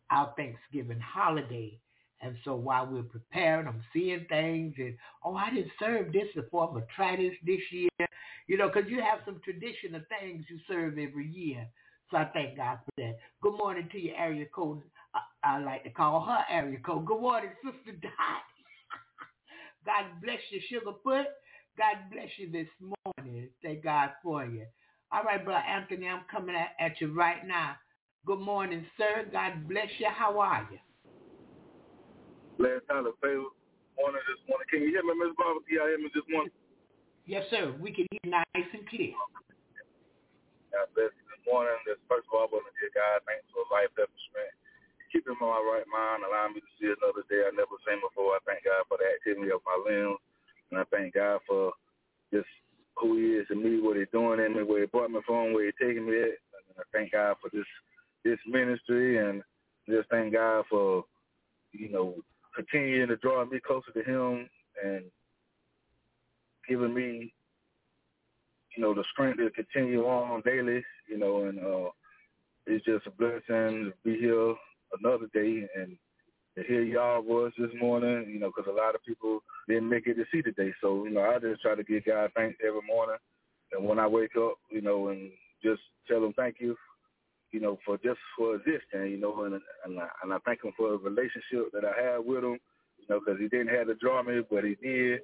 our Thanksgiving holiday. And so while we're preparing, I'm seeing things and, oh, I didn't serve this before. I'm going to try this this year. You know, because you have some traditional things you serve every year. So I thank God for that. Good morning to your area code. I, I like to call her area code. Good morning, Sister Dot. God bless you, Sugarfoot. God bless you this morning. Thank God for you. All right, Brother Anthony, I'm coming at, at you right now. Good morning, sir. God bless you. How are you? Last time the favor morning this morning. Can you hear me, Miss Barbara? Can y'all hear me this morning? Yes, sir. We can hear nice and clear. God bless you morning. This first of all, I want to give God thanks for life, health, and strength. Keep him on my right mind, allowing me to see another day I never seen before. I thank God for the activity of my limbs, and I thank God for just who he is to me, what he's doing in me, where he brought me from, where he's taking me at. And I thank God for this this ministry, and just thank God for you know continuing to draw me closer to him and giving me you know the strength to continue on daily. You know, and uh, it's just a blessing to be here another day and to hear y'all voice this morning, you know, because a lot of people didn't make it to see today. So, you know, I just try to give God thanks every morning. And when I wake up, you know, and just tell him thank you, you know, for just for existing, you know, and and I, and I thank him for the relationship that I have with him, you know, because he didn't have to draw me, but he did.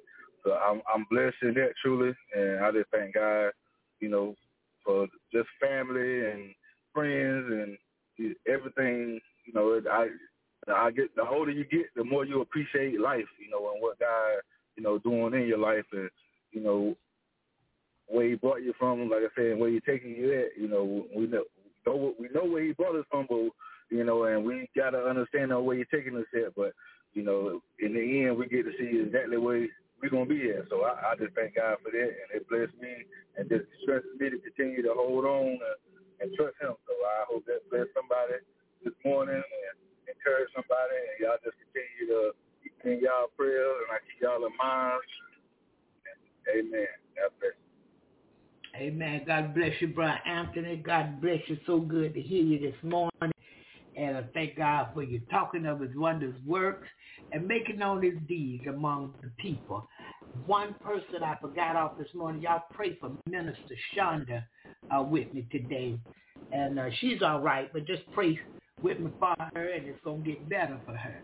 So I'm I'm blessed in that truly, and I just thank God, you know, for just family and friends and everything. You know, I I get the older you get, the more you appreciate life, you know, and what God, you know, doing in your life, and you know where He brought you from. Like I said, where He taking you at, you know, we know we know where He brought us from, but you know, and we gotta understand where He's taking us at. But you know, in the end, we get to see exactly where we're gonna be at. So I, I just thank God for that, and it blessed me, and just stresses me to continue to hold on and, and trust Him. So I hope that bless somebody this morning and encourage somebody, and y'all just continue to in y'all prayers and I keep y'all in mind. Amen. God bless. Amen. God bless you, Brother Anthony. God bless you. So good to hear you this morning. And I thank God for you talking of his wondrous works and making known his deeds among the people. One person I forgot off this morning, y'all pray for Minister Shonda uh, with me today. And uh, she's all right, but just pray with me for her and it's going to get better for her.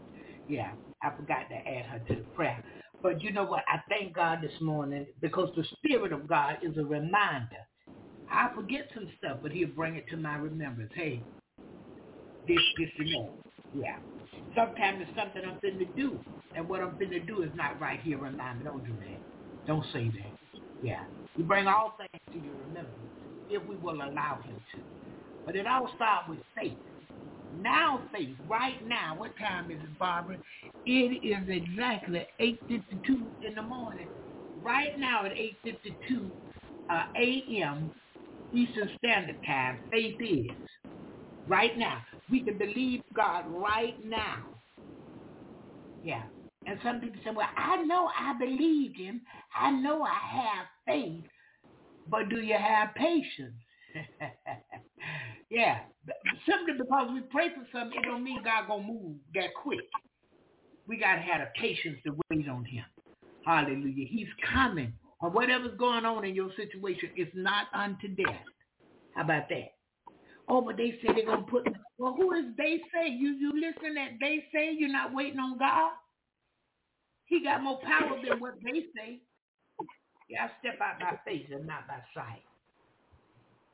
Yeah, I forgot to add her to the prayer. But you know what? I thank God this morning because the Spirit of God is a reminder. I forget some stuff, but he'll bring it to my remembrance. Hey, this, this, and that. Yeah. Sometimes it's something I'm finna do, and what I'm finna do is not right here. Remind me, don't do that. Don't say that. Yeah. You bring all things to your remembrance if we will allow him to. But it all starts with faith. Now faith, right now, what time is it, Barbara? It is exactly 8.52 in the morning. Right now at 8.52 uh, a.m. Eastern Standard Time, faith is. Right now. We can believe God right now. Yeah. And some people say, well, I know I believed him. I know I have faith. But do you have patience? yeah. Simply because we pray for something, it don't mean God gonna move that quick. We gotta have the patience to wait on him. Hallelujah. He's coming. Or whatever's going on in your situation is not unto death. How about that? Oh, but they say they're gonna put well who is they say? You you listen that they say you're not waiting on God? He got more power than what they say. Yeah, I step out by faith and not by sight.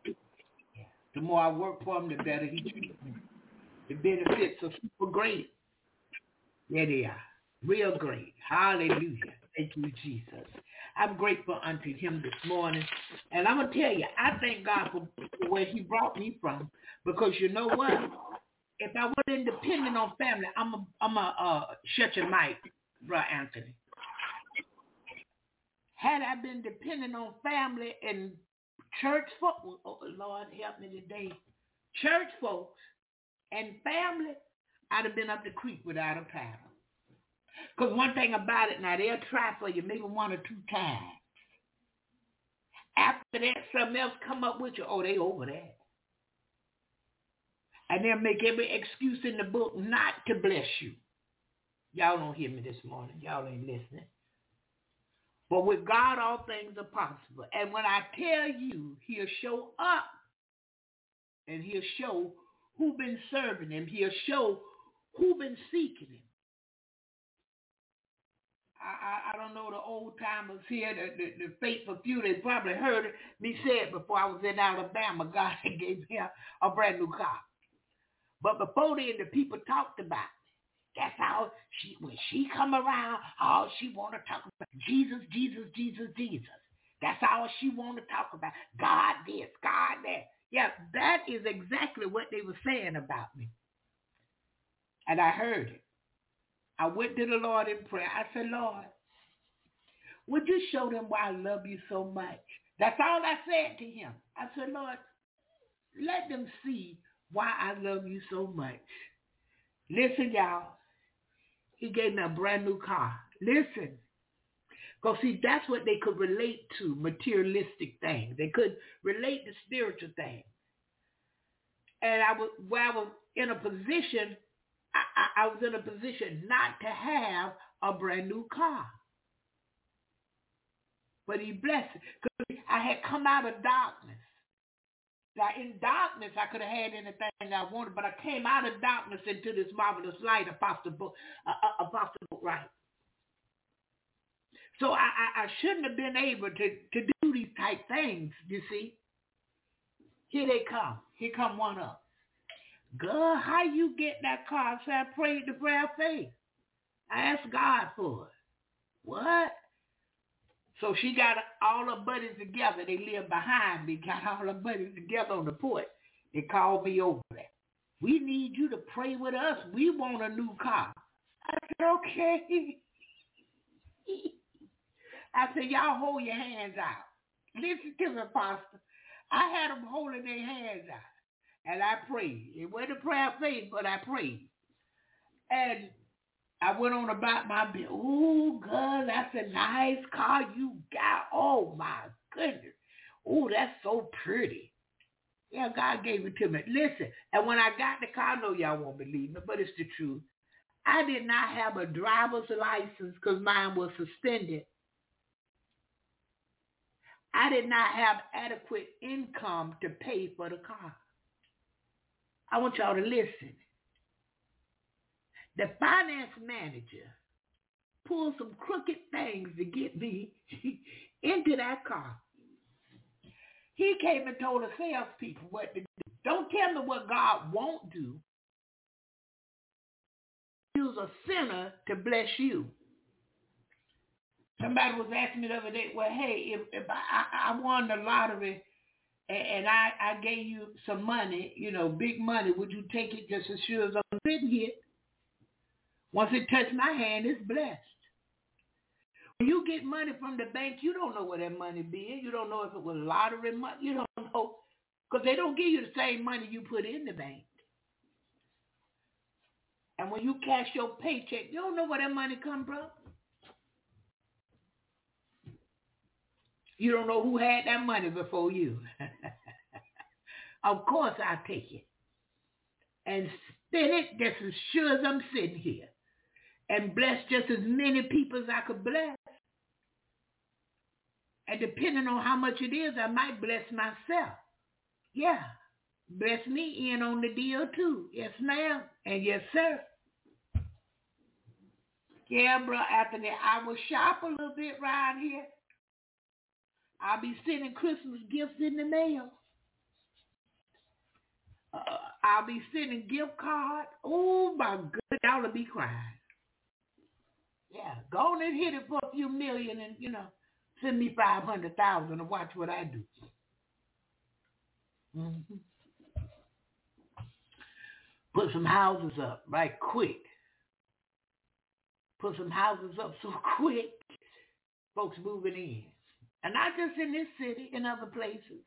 Yeah. The more I work for him, the better he treats me. The benefits are super great. Yeah, they are. Real great. Hallelujah. Thank you, Jesus. I'm grateful unto him this morning. And I'm going to tell you, I thank God for where he brought me from. Because you know what? If I wasn't dependent on family, I'm a, I'm a uh, shut your mic, Brother Anthony. Had I been dependent on family and church folks, oh, Lord help me today, church folks and family, I'd have been up the creek without a paddle. Because one thing about it, now they'll try for you maybe one or two times. After that, something else come up with you. Oh, they over that. And they'll make every excuse in the book not to bless you. Y'all don't hear me this morning. Y'all ain't listening. But with God, all things are possible. And when I tell you, he'll show up and he'll show who been serving him. He'll show who been seeking him. I, I, I don't know the old timers here, the, the, the faithful few, they probably heard me say it before I was in Alabama. God gave me a, a brand new car. But before then, the people talked about. That's how she, when she come around, all she want to talk about Jesus, Jesus, Jesus, Jesus. That's all she want to talk about. God this, God that. Yeah, that is exactly what they were saying about me. And I heard it. I went to the Lord in prayer. I said, Lord, would you show them why I love you so much? That's all I said to him. I said, Lord, let them see why I love you so much. Listen, y'all. He gave me a brand new car. Listen. Because see, that's what they could relate to, materialistic things. They could relate to spiritual things. And I was, where I was in a position, I, I was in a position not to have a brand new car. But he blessed it. Because I had come out of darkness. Now, in darkness, I could have had anything I wanted, but I came out of darkness into this marvelous light, Apostle Book, uh, uh, Apostle right? So I, I, I shouldn't have been able to, to do these type things, you see. Here they come. Here come one up. Girl, how you get that car? I said, I prayed the prayer of faith. I asked God for it. What? So she got all her buddies together. They live behind me. Got all her buddies together on the porch. They called me over there. We need you to pray with us. We want a new car. I said, okay. I said, y'all hold your hands out. Listen to me, Pastor. I had them holding their hands out. And I prayed. It wasn't a prayer of faith, but I prayed. And I went on about my bill. Ooh, girl, that's a nice car you got. Oh my goodness. Ooh, that's so pretty. Yeah, God gave it to me. Listen, and when I got the car, I know y'all won't believe me, but it's the truth. I did not have a driver's license because mine was suspended. I did not have adequate income to pay for the car. I want y'all to listen. The finance manager pulled some crooked things to get me into that car. He came and told the salespeople what to do. Don't tell me what God won't do. Use a sinner to bless you. Somebody was asking me the other day, well, hey, if, if I, I won the lottery and, I, I gave you some money, you know, big money, would you take it just as sure as I'm sitting here? Once it touched my hand, it's blessed. When you get money from the bank, you don't know where that money be. You don't know if it was lottery money. You don't know because they don't give you the same money you put in the bank. And when you cash your paycheck, you don't know where that money come from. You don't know who had that money before you. of course I take it and spend it just as sure as I'm sitting here and bless just as many people as I could bless. And depending on how much it is, I might bless myself. Yeah. Bless me in on the deal too. Yes, ma'am. And yes, sir. Yeah, bro, that, I will shop a little bit right here. I'll be sending Christmas gifts in the mail. Uh, I'll be sending gift cards. Oh my y'all will be crying. Yeah, go on and hit it for a few million and, you know, send me 500,000 and watch what I do. Mm-hmm. Put some houses up right quick. Put some houses up so quick. Folks moving in. And not just in this city, in other places.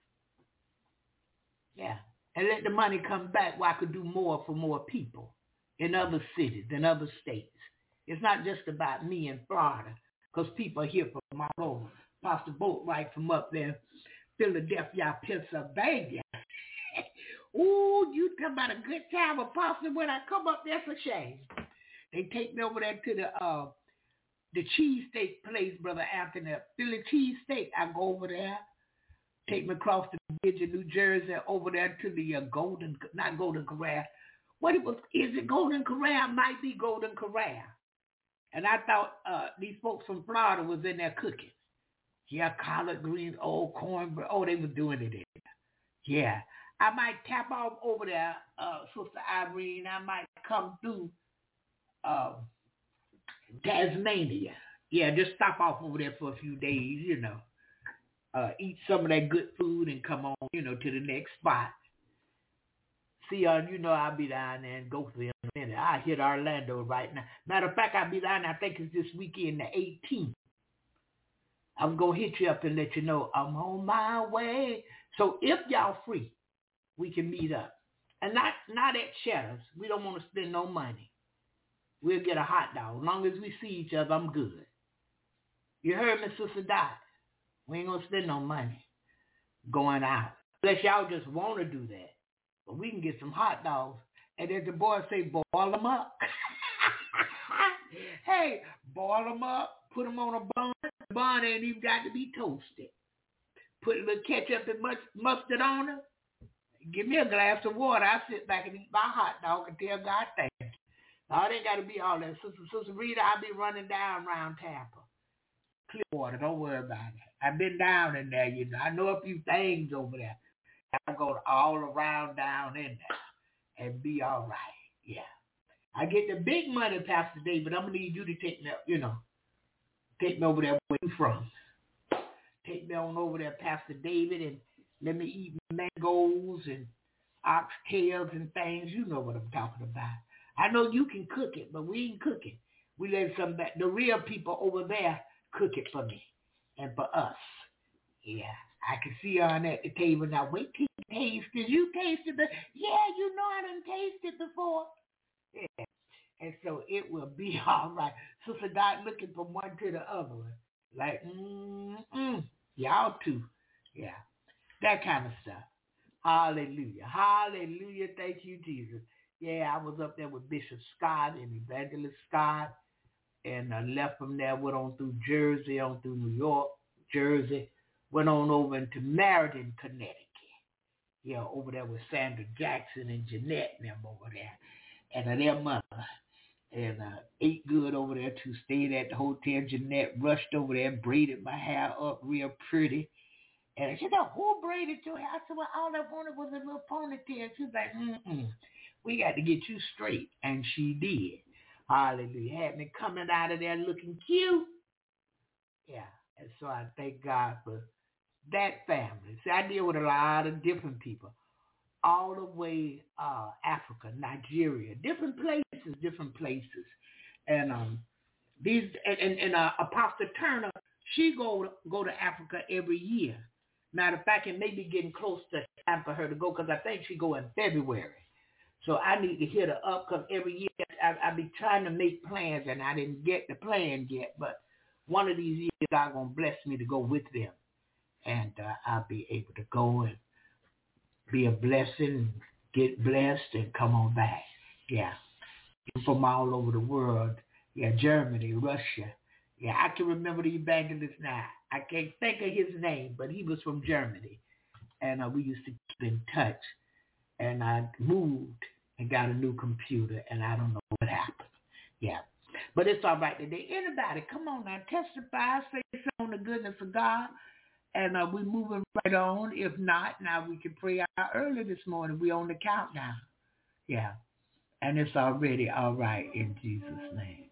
Yeah. And let the money come back where I could do more for more people in other cities, in other states. It's not just about me in Florida, because people are here from all over. Pastor Boatwright from up there, Philadelphia, Pennsylvania. Ooh, you talk about a good time, Apostle. When I come up there, for shame. They take me over there to the uh, the cheesesteak place, Brother Anthony, Philly cheesesteak. I go over there, take me across the bridge in New Jersey, over there to the uh, Golden, not Golden Corral. What it was, is it Golden Corral? Might be Golden Corral. And I thought uh, these folks from Florida was in there cooking. Yeah, collard greens, old cornbread. Oh, they were doing it in there. Yeah. I might tap off over there, uh, Sister Irene. I might come through uh, Tasmania. Yeah, just stop off over there for a few days, you know. Uh, eat some of that good food and come on, you know, to the next spot. See, uh, you know, I'll be down there and go for in a minute. I hit Orlando right now. Matter of fact, I'll be down there, I think it's this weekend, the 18th. I'm going to hit you up and let you know I'm on my way. So if y'all free, we can meet up. And not, not at Shadows. We don't want to spend no money. We'll get a hot dog. As long as we see each other, I'm good. You heard me, Sister Dot. We ain't going to spend no money going out. Unless y'all just want to do that. But we can get some hot dogs. And as the boys say, boil them up. hey, boil them up. Put them on a bun. The bun ain't even got to be toasted. Put a little ketchup and mustard on it. Give me a glass of water. I sit back and eat my hot dog and tell God thank it ain't got to be all that. Sister, Sister Rita, I'll be running down around Tampa. Clearwater, don't worry about it. I've been down in there, you know. I know a few things over there. I go all around down in there and be all right. Yeah. I get the big money, Pastor David. I'm going to need you to take me, you know, take me over there where you from. Take me on over there, Pastor David, and let me eat mangoes and oxtails and things. You know what I'm talking about. I know you can cook it, but we ain't cooking. We let some back. The real people over there cook it for me and for us. Yeah, I can see on at the table now. Wait till you taste it. You tasted it. Yeah, you know I done tasted before. Yeah. And so it will be all right. Sister God looking from one to the other. Like, mm-mm, y'all too. Yeah. That kind of stuff. Hallelujah. Hallelujah. Thank you, Jesus. Yeah, I was up there with Bishop Scott and Evangelist Scott and I left from there, went on through Jersey, on through New York, Jersey, went on over into Meriden, Connecticut. Yeah, over there with Sandra Jackson and Jeanette and them over there. And uh, their mother. And uh, ate good over there too. Stayed at the hotel. Jeanette rushed over there, braided my hair up real pretty. And she said, who braided your hair? I said, well, all I wanted was a little ponytail. She's like, mm-mm, we got to get you straight. And she did. Hallelujah. Had me coming out of there looking cute. Yeah. And so I thank God for that family. See, I deal with a lot of different people. All the way uh, Africa, Nigeria, different places, different places. And um these and, and, and uh, Apostle Turner, she go go to Africa every year. Matter of fact, it may be getting close to time for her to go because I think she go in February. So I need to hit her up because every year I, I be trying to make plans and I didn't get the plan yet. But one of these years God gonna bless me to go with them, and uh, I'll be able to go and be a blessing, get blessed, and come on back. Yeah, from all over the world. Yeah, Germany, Russia. Yeah, I can remember the evangelist now. I can't think of his name, but he was from Germany, and uh, we used to keep in touch. And I moved and got a new computer, and I don't know what happened. Yeah. But it's all right today. Anybody, come on now, testify, say on the goodness of God, and uh, we're moving right on. If not, now we can pray out early this morning. We're on the countdown. Yeah. And it's already all right in Jesus' name.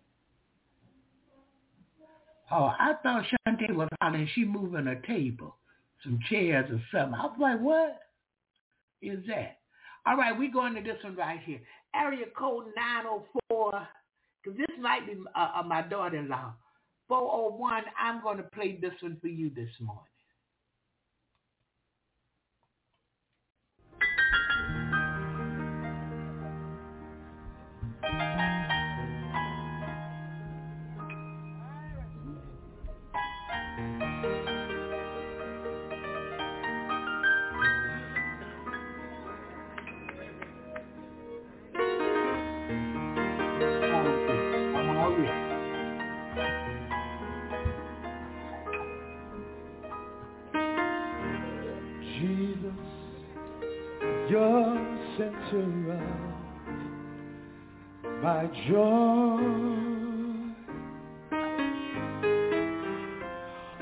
Oh, I thought Shantae was hollering. She moving a table, some chairs or something. I was like, what is that? All right, we're going to this one right here. Area code 904, because this might be uh, uh, my daughter-in-law. 401, I'm going to play this one for you this morning. Center my joy.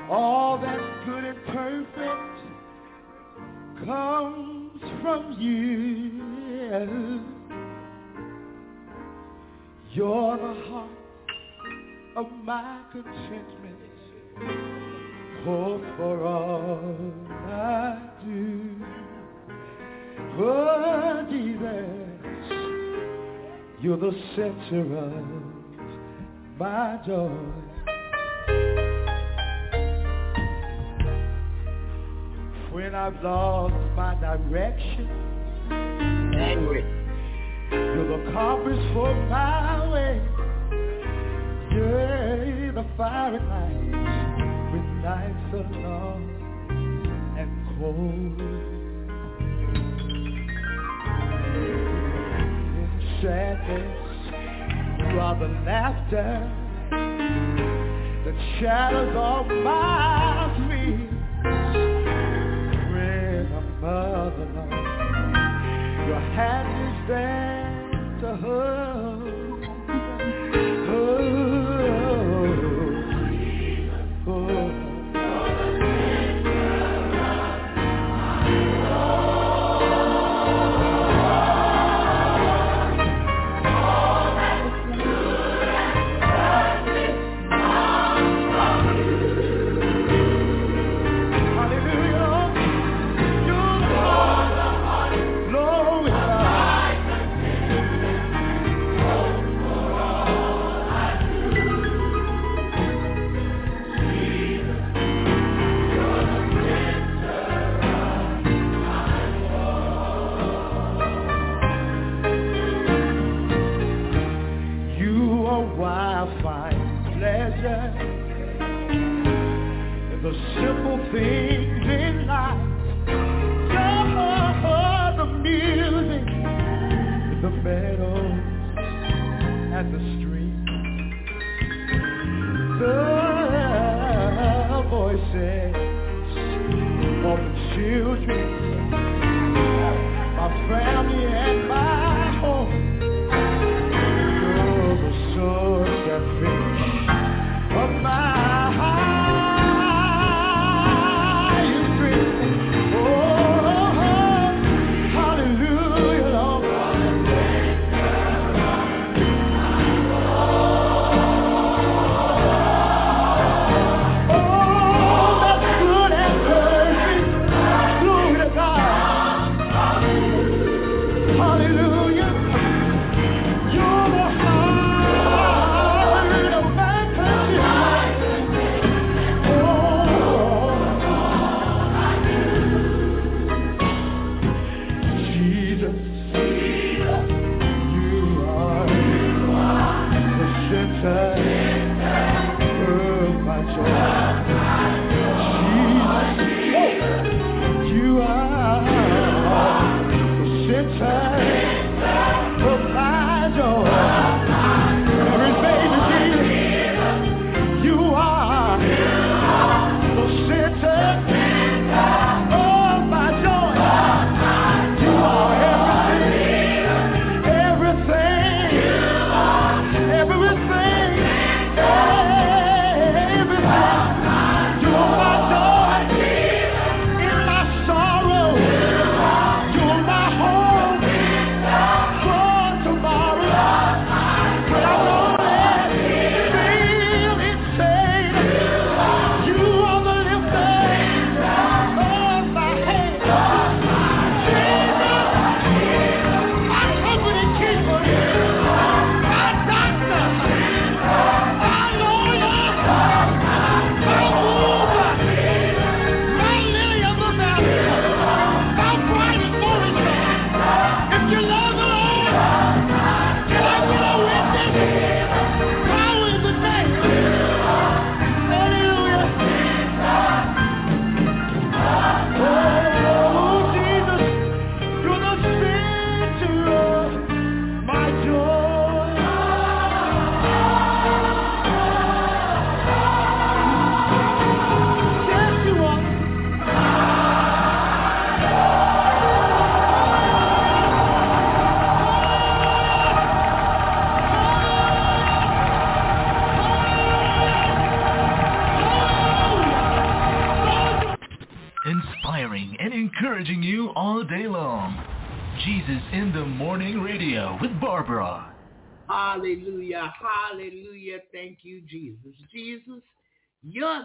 All that's good and perfect comes from you. You're the heart of my contentment. Oh, for all I do. Oh, Jesus, you're the center of my joy. When I've lost my direction, Angry. you're the compass for my way. You're the fire and light when nights are long and cold. Sadness, the laughter that shadows all my dreams. When I'm alone, your hand is there to hold.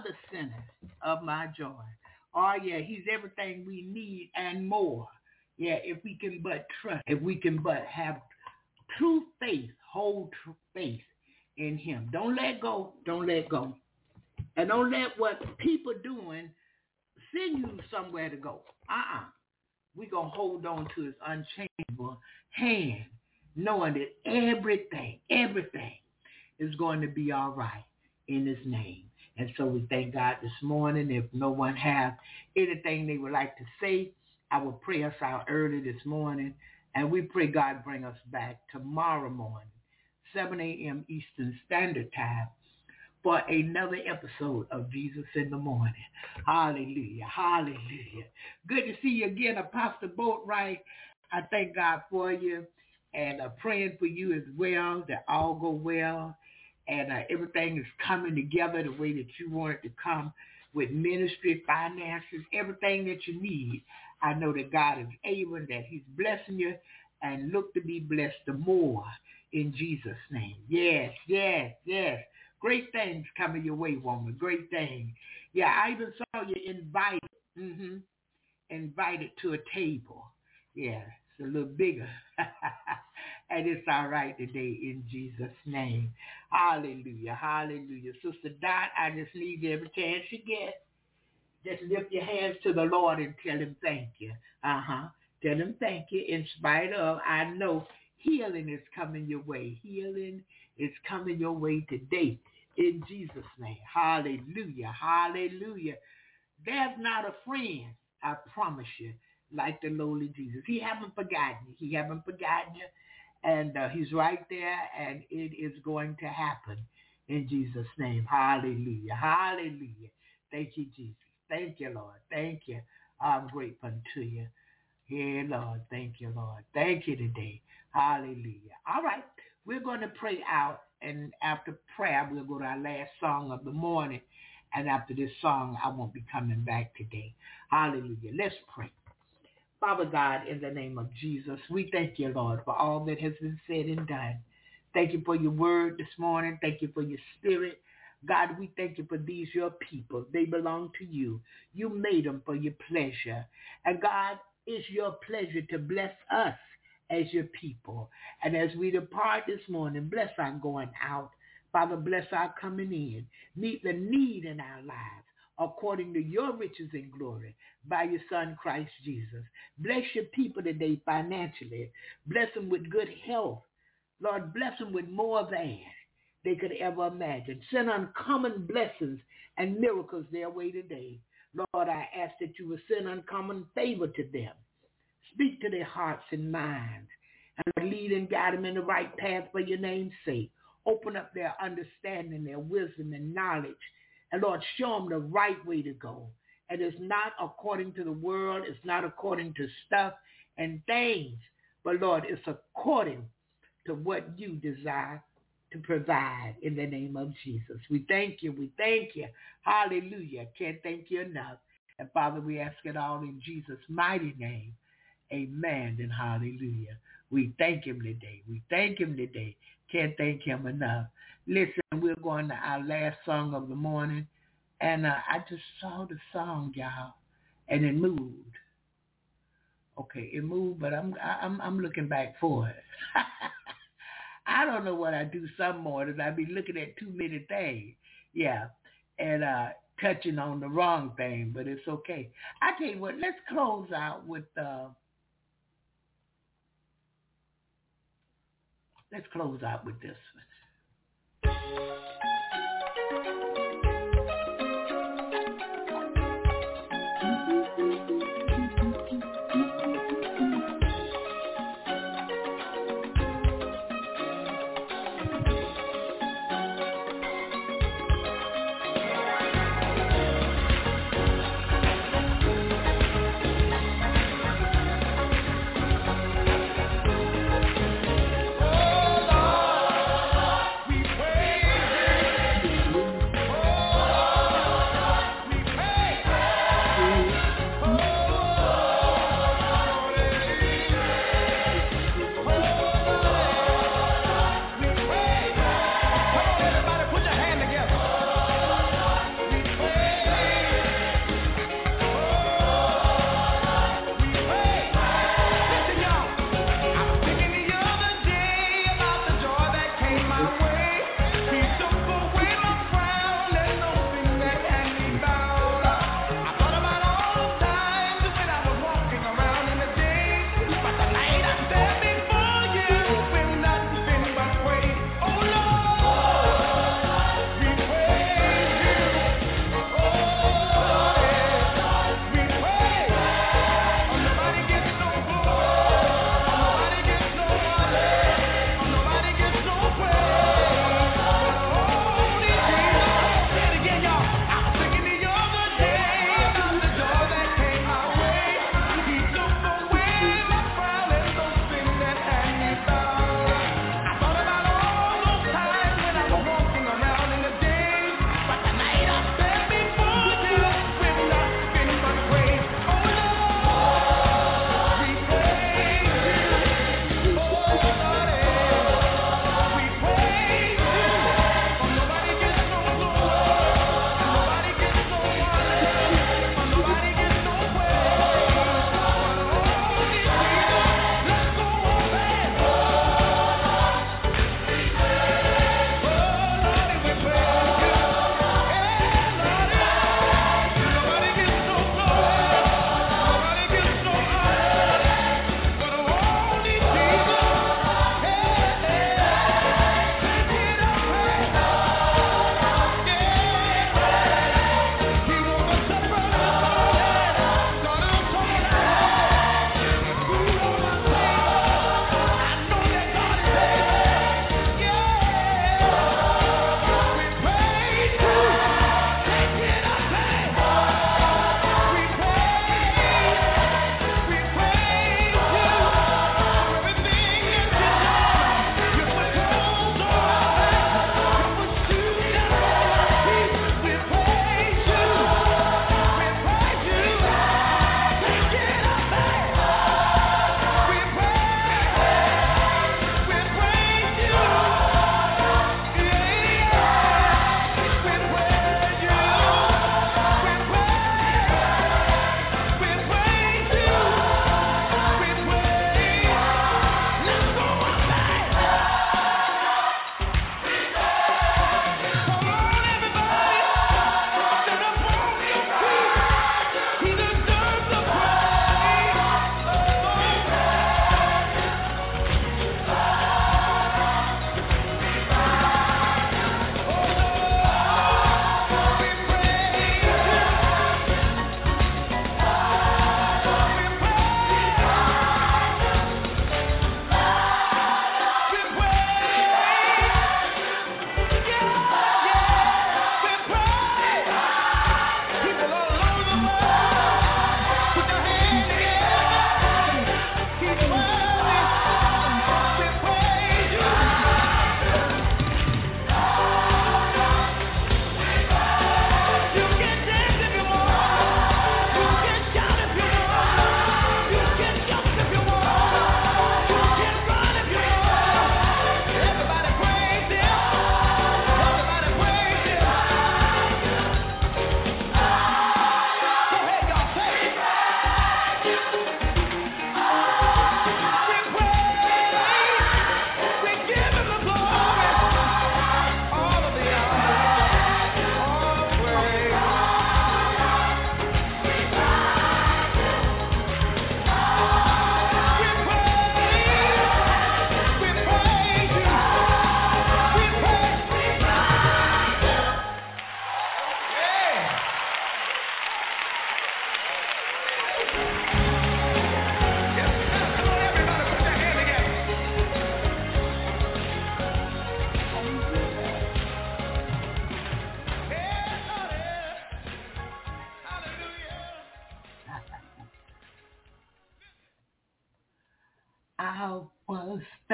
The center of my joy. Oh, yeah, he's everything we need and more. Yeah, if we can but trust, if we can but have true faith, hold true faith in him. Don't let go. Don't let go. And don't let what people doing send you somewhere to go. Uh-uh. We're going to hold on to his unchangeable hand, knowing that everything, everything is going to be all right in his name. And so we thank God this morning. If no one has anything they would like to say, I will pray us out early this morning. And we pray God bring us back tomorrow morning, 7 a.m. Eastern Standard Time for another episode of Jesus in the Morning. Hallelujah. Hallelujah. Good to see you again, Apostle Boatwright. I thank God for you and uh, praying for you as well, that all go well and uh, everything is coming together the way that you want it to come with ministry, finances, everything that you need. I know that God is able, that he's blessing you and look to be blessed the more in Jesus' name. Yes, yes, yes. Great things coming your way, woman. Great things. Yeah, I even saw you invited, mm-hmm, invited to a table. Yeah, it's a little bigger. and it's all right today in Jesus' name. Hallelujah, hallelujah. Sister Dot, I just need you every chance you get. Just lift your hands to the Lord and tell him thank you. Uh-huh. Tell him thank you in spite of, I know healing is coming your way. Healing is coming your way today in Jesus' name. Hallelujah. Hallelujah. There's not a friend, I promise you, like the lowly Jesus. He haven't forgotten you. He haven't forgotten you. And uh, he's right there, and it is going to happen in Jesus' name. Hallelujah. Hallelujah. Thank you, Jesus. Thank you, Lord. Thank you. I'm grateful to you. Yeah, Lord. Thank you, Lord. Thank you today. Hallelujah. All right. We're going to pray out, and after prayer, we'll go to our last song of the morning. And after this song, I won't be coming back today. Hallelujah. Let's pray. Father God, in the name of Jesus, we thank you, Lord, for all that has been said and done. Thank you for your word this morning. Thank you for your spirit. God, we thank you for these, your people. They belong to you. You made them for your pleasure. And God, it's your pleasure to bless us as your people. And as we depart this morning, bless our going out. Father, bless our coming in. Meet the need in our lives according to your riches and glory by your son Christ Jesus. Bless your people today financially. Bless them with good health. Lord, bless them with more than they could ever imagine. Send uncommon blessings and miracles their way today. Lord, I ask that you will send uncommon favor to them. Speak to their hearts and minds and lead and guide them in the right path for your name's sake. Open up their understanding, their wisdom and knowledge. And Lord, show them the right way to go. And it's not according to the world. It's not according to stuff and things. But Lord, it's according to what you desire to provide in the name of Jesus. We thank you. We thank you. Hallelujah. Can't thank you enough. And Father, we ask it all in Jesus' mighty name. Amen and hallelujah. We thank him today. We thank him today. Can't thank him enough. Listen, we're going to our last song of the morning. And uh, I just saw the song, y'all, and it moved. Okay, it moved, but I'm I'm I'm looking back for it. I don't know what I do some mornings. I be looking at too many things. Yeah. And uh touching on the wrong thing, but it's okay. I tell you what, let's close out with uh let's close out with this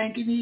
1998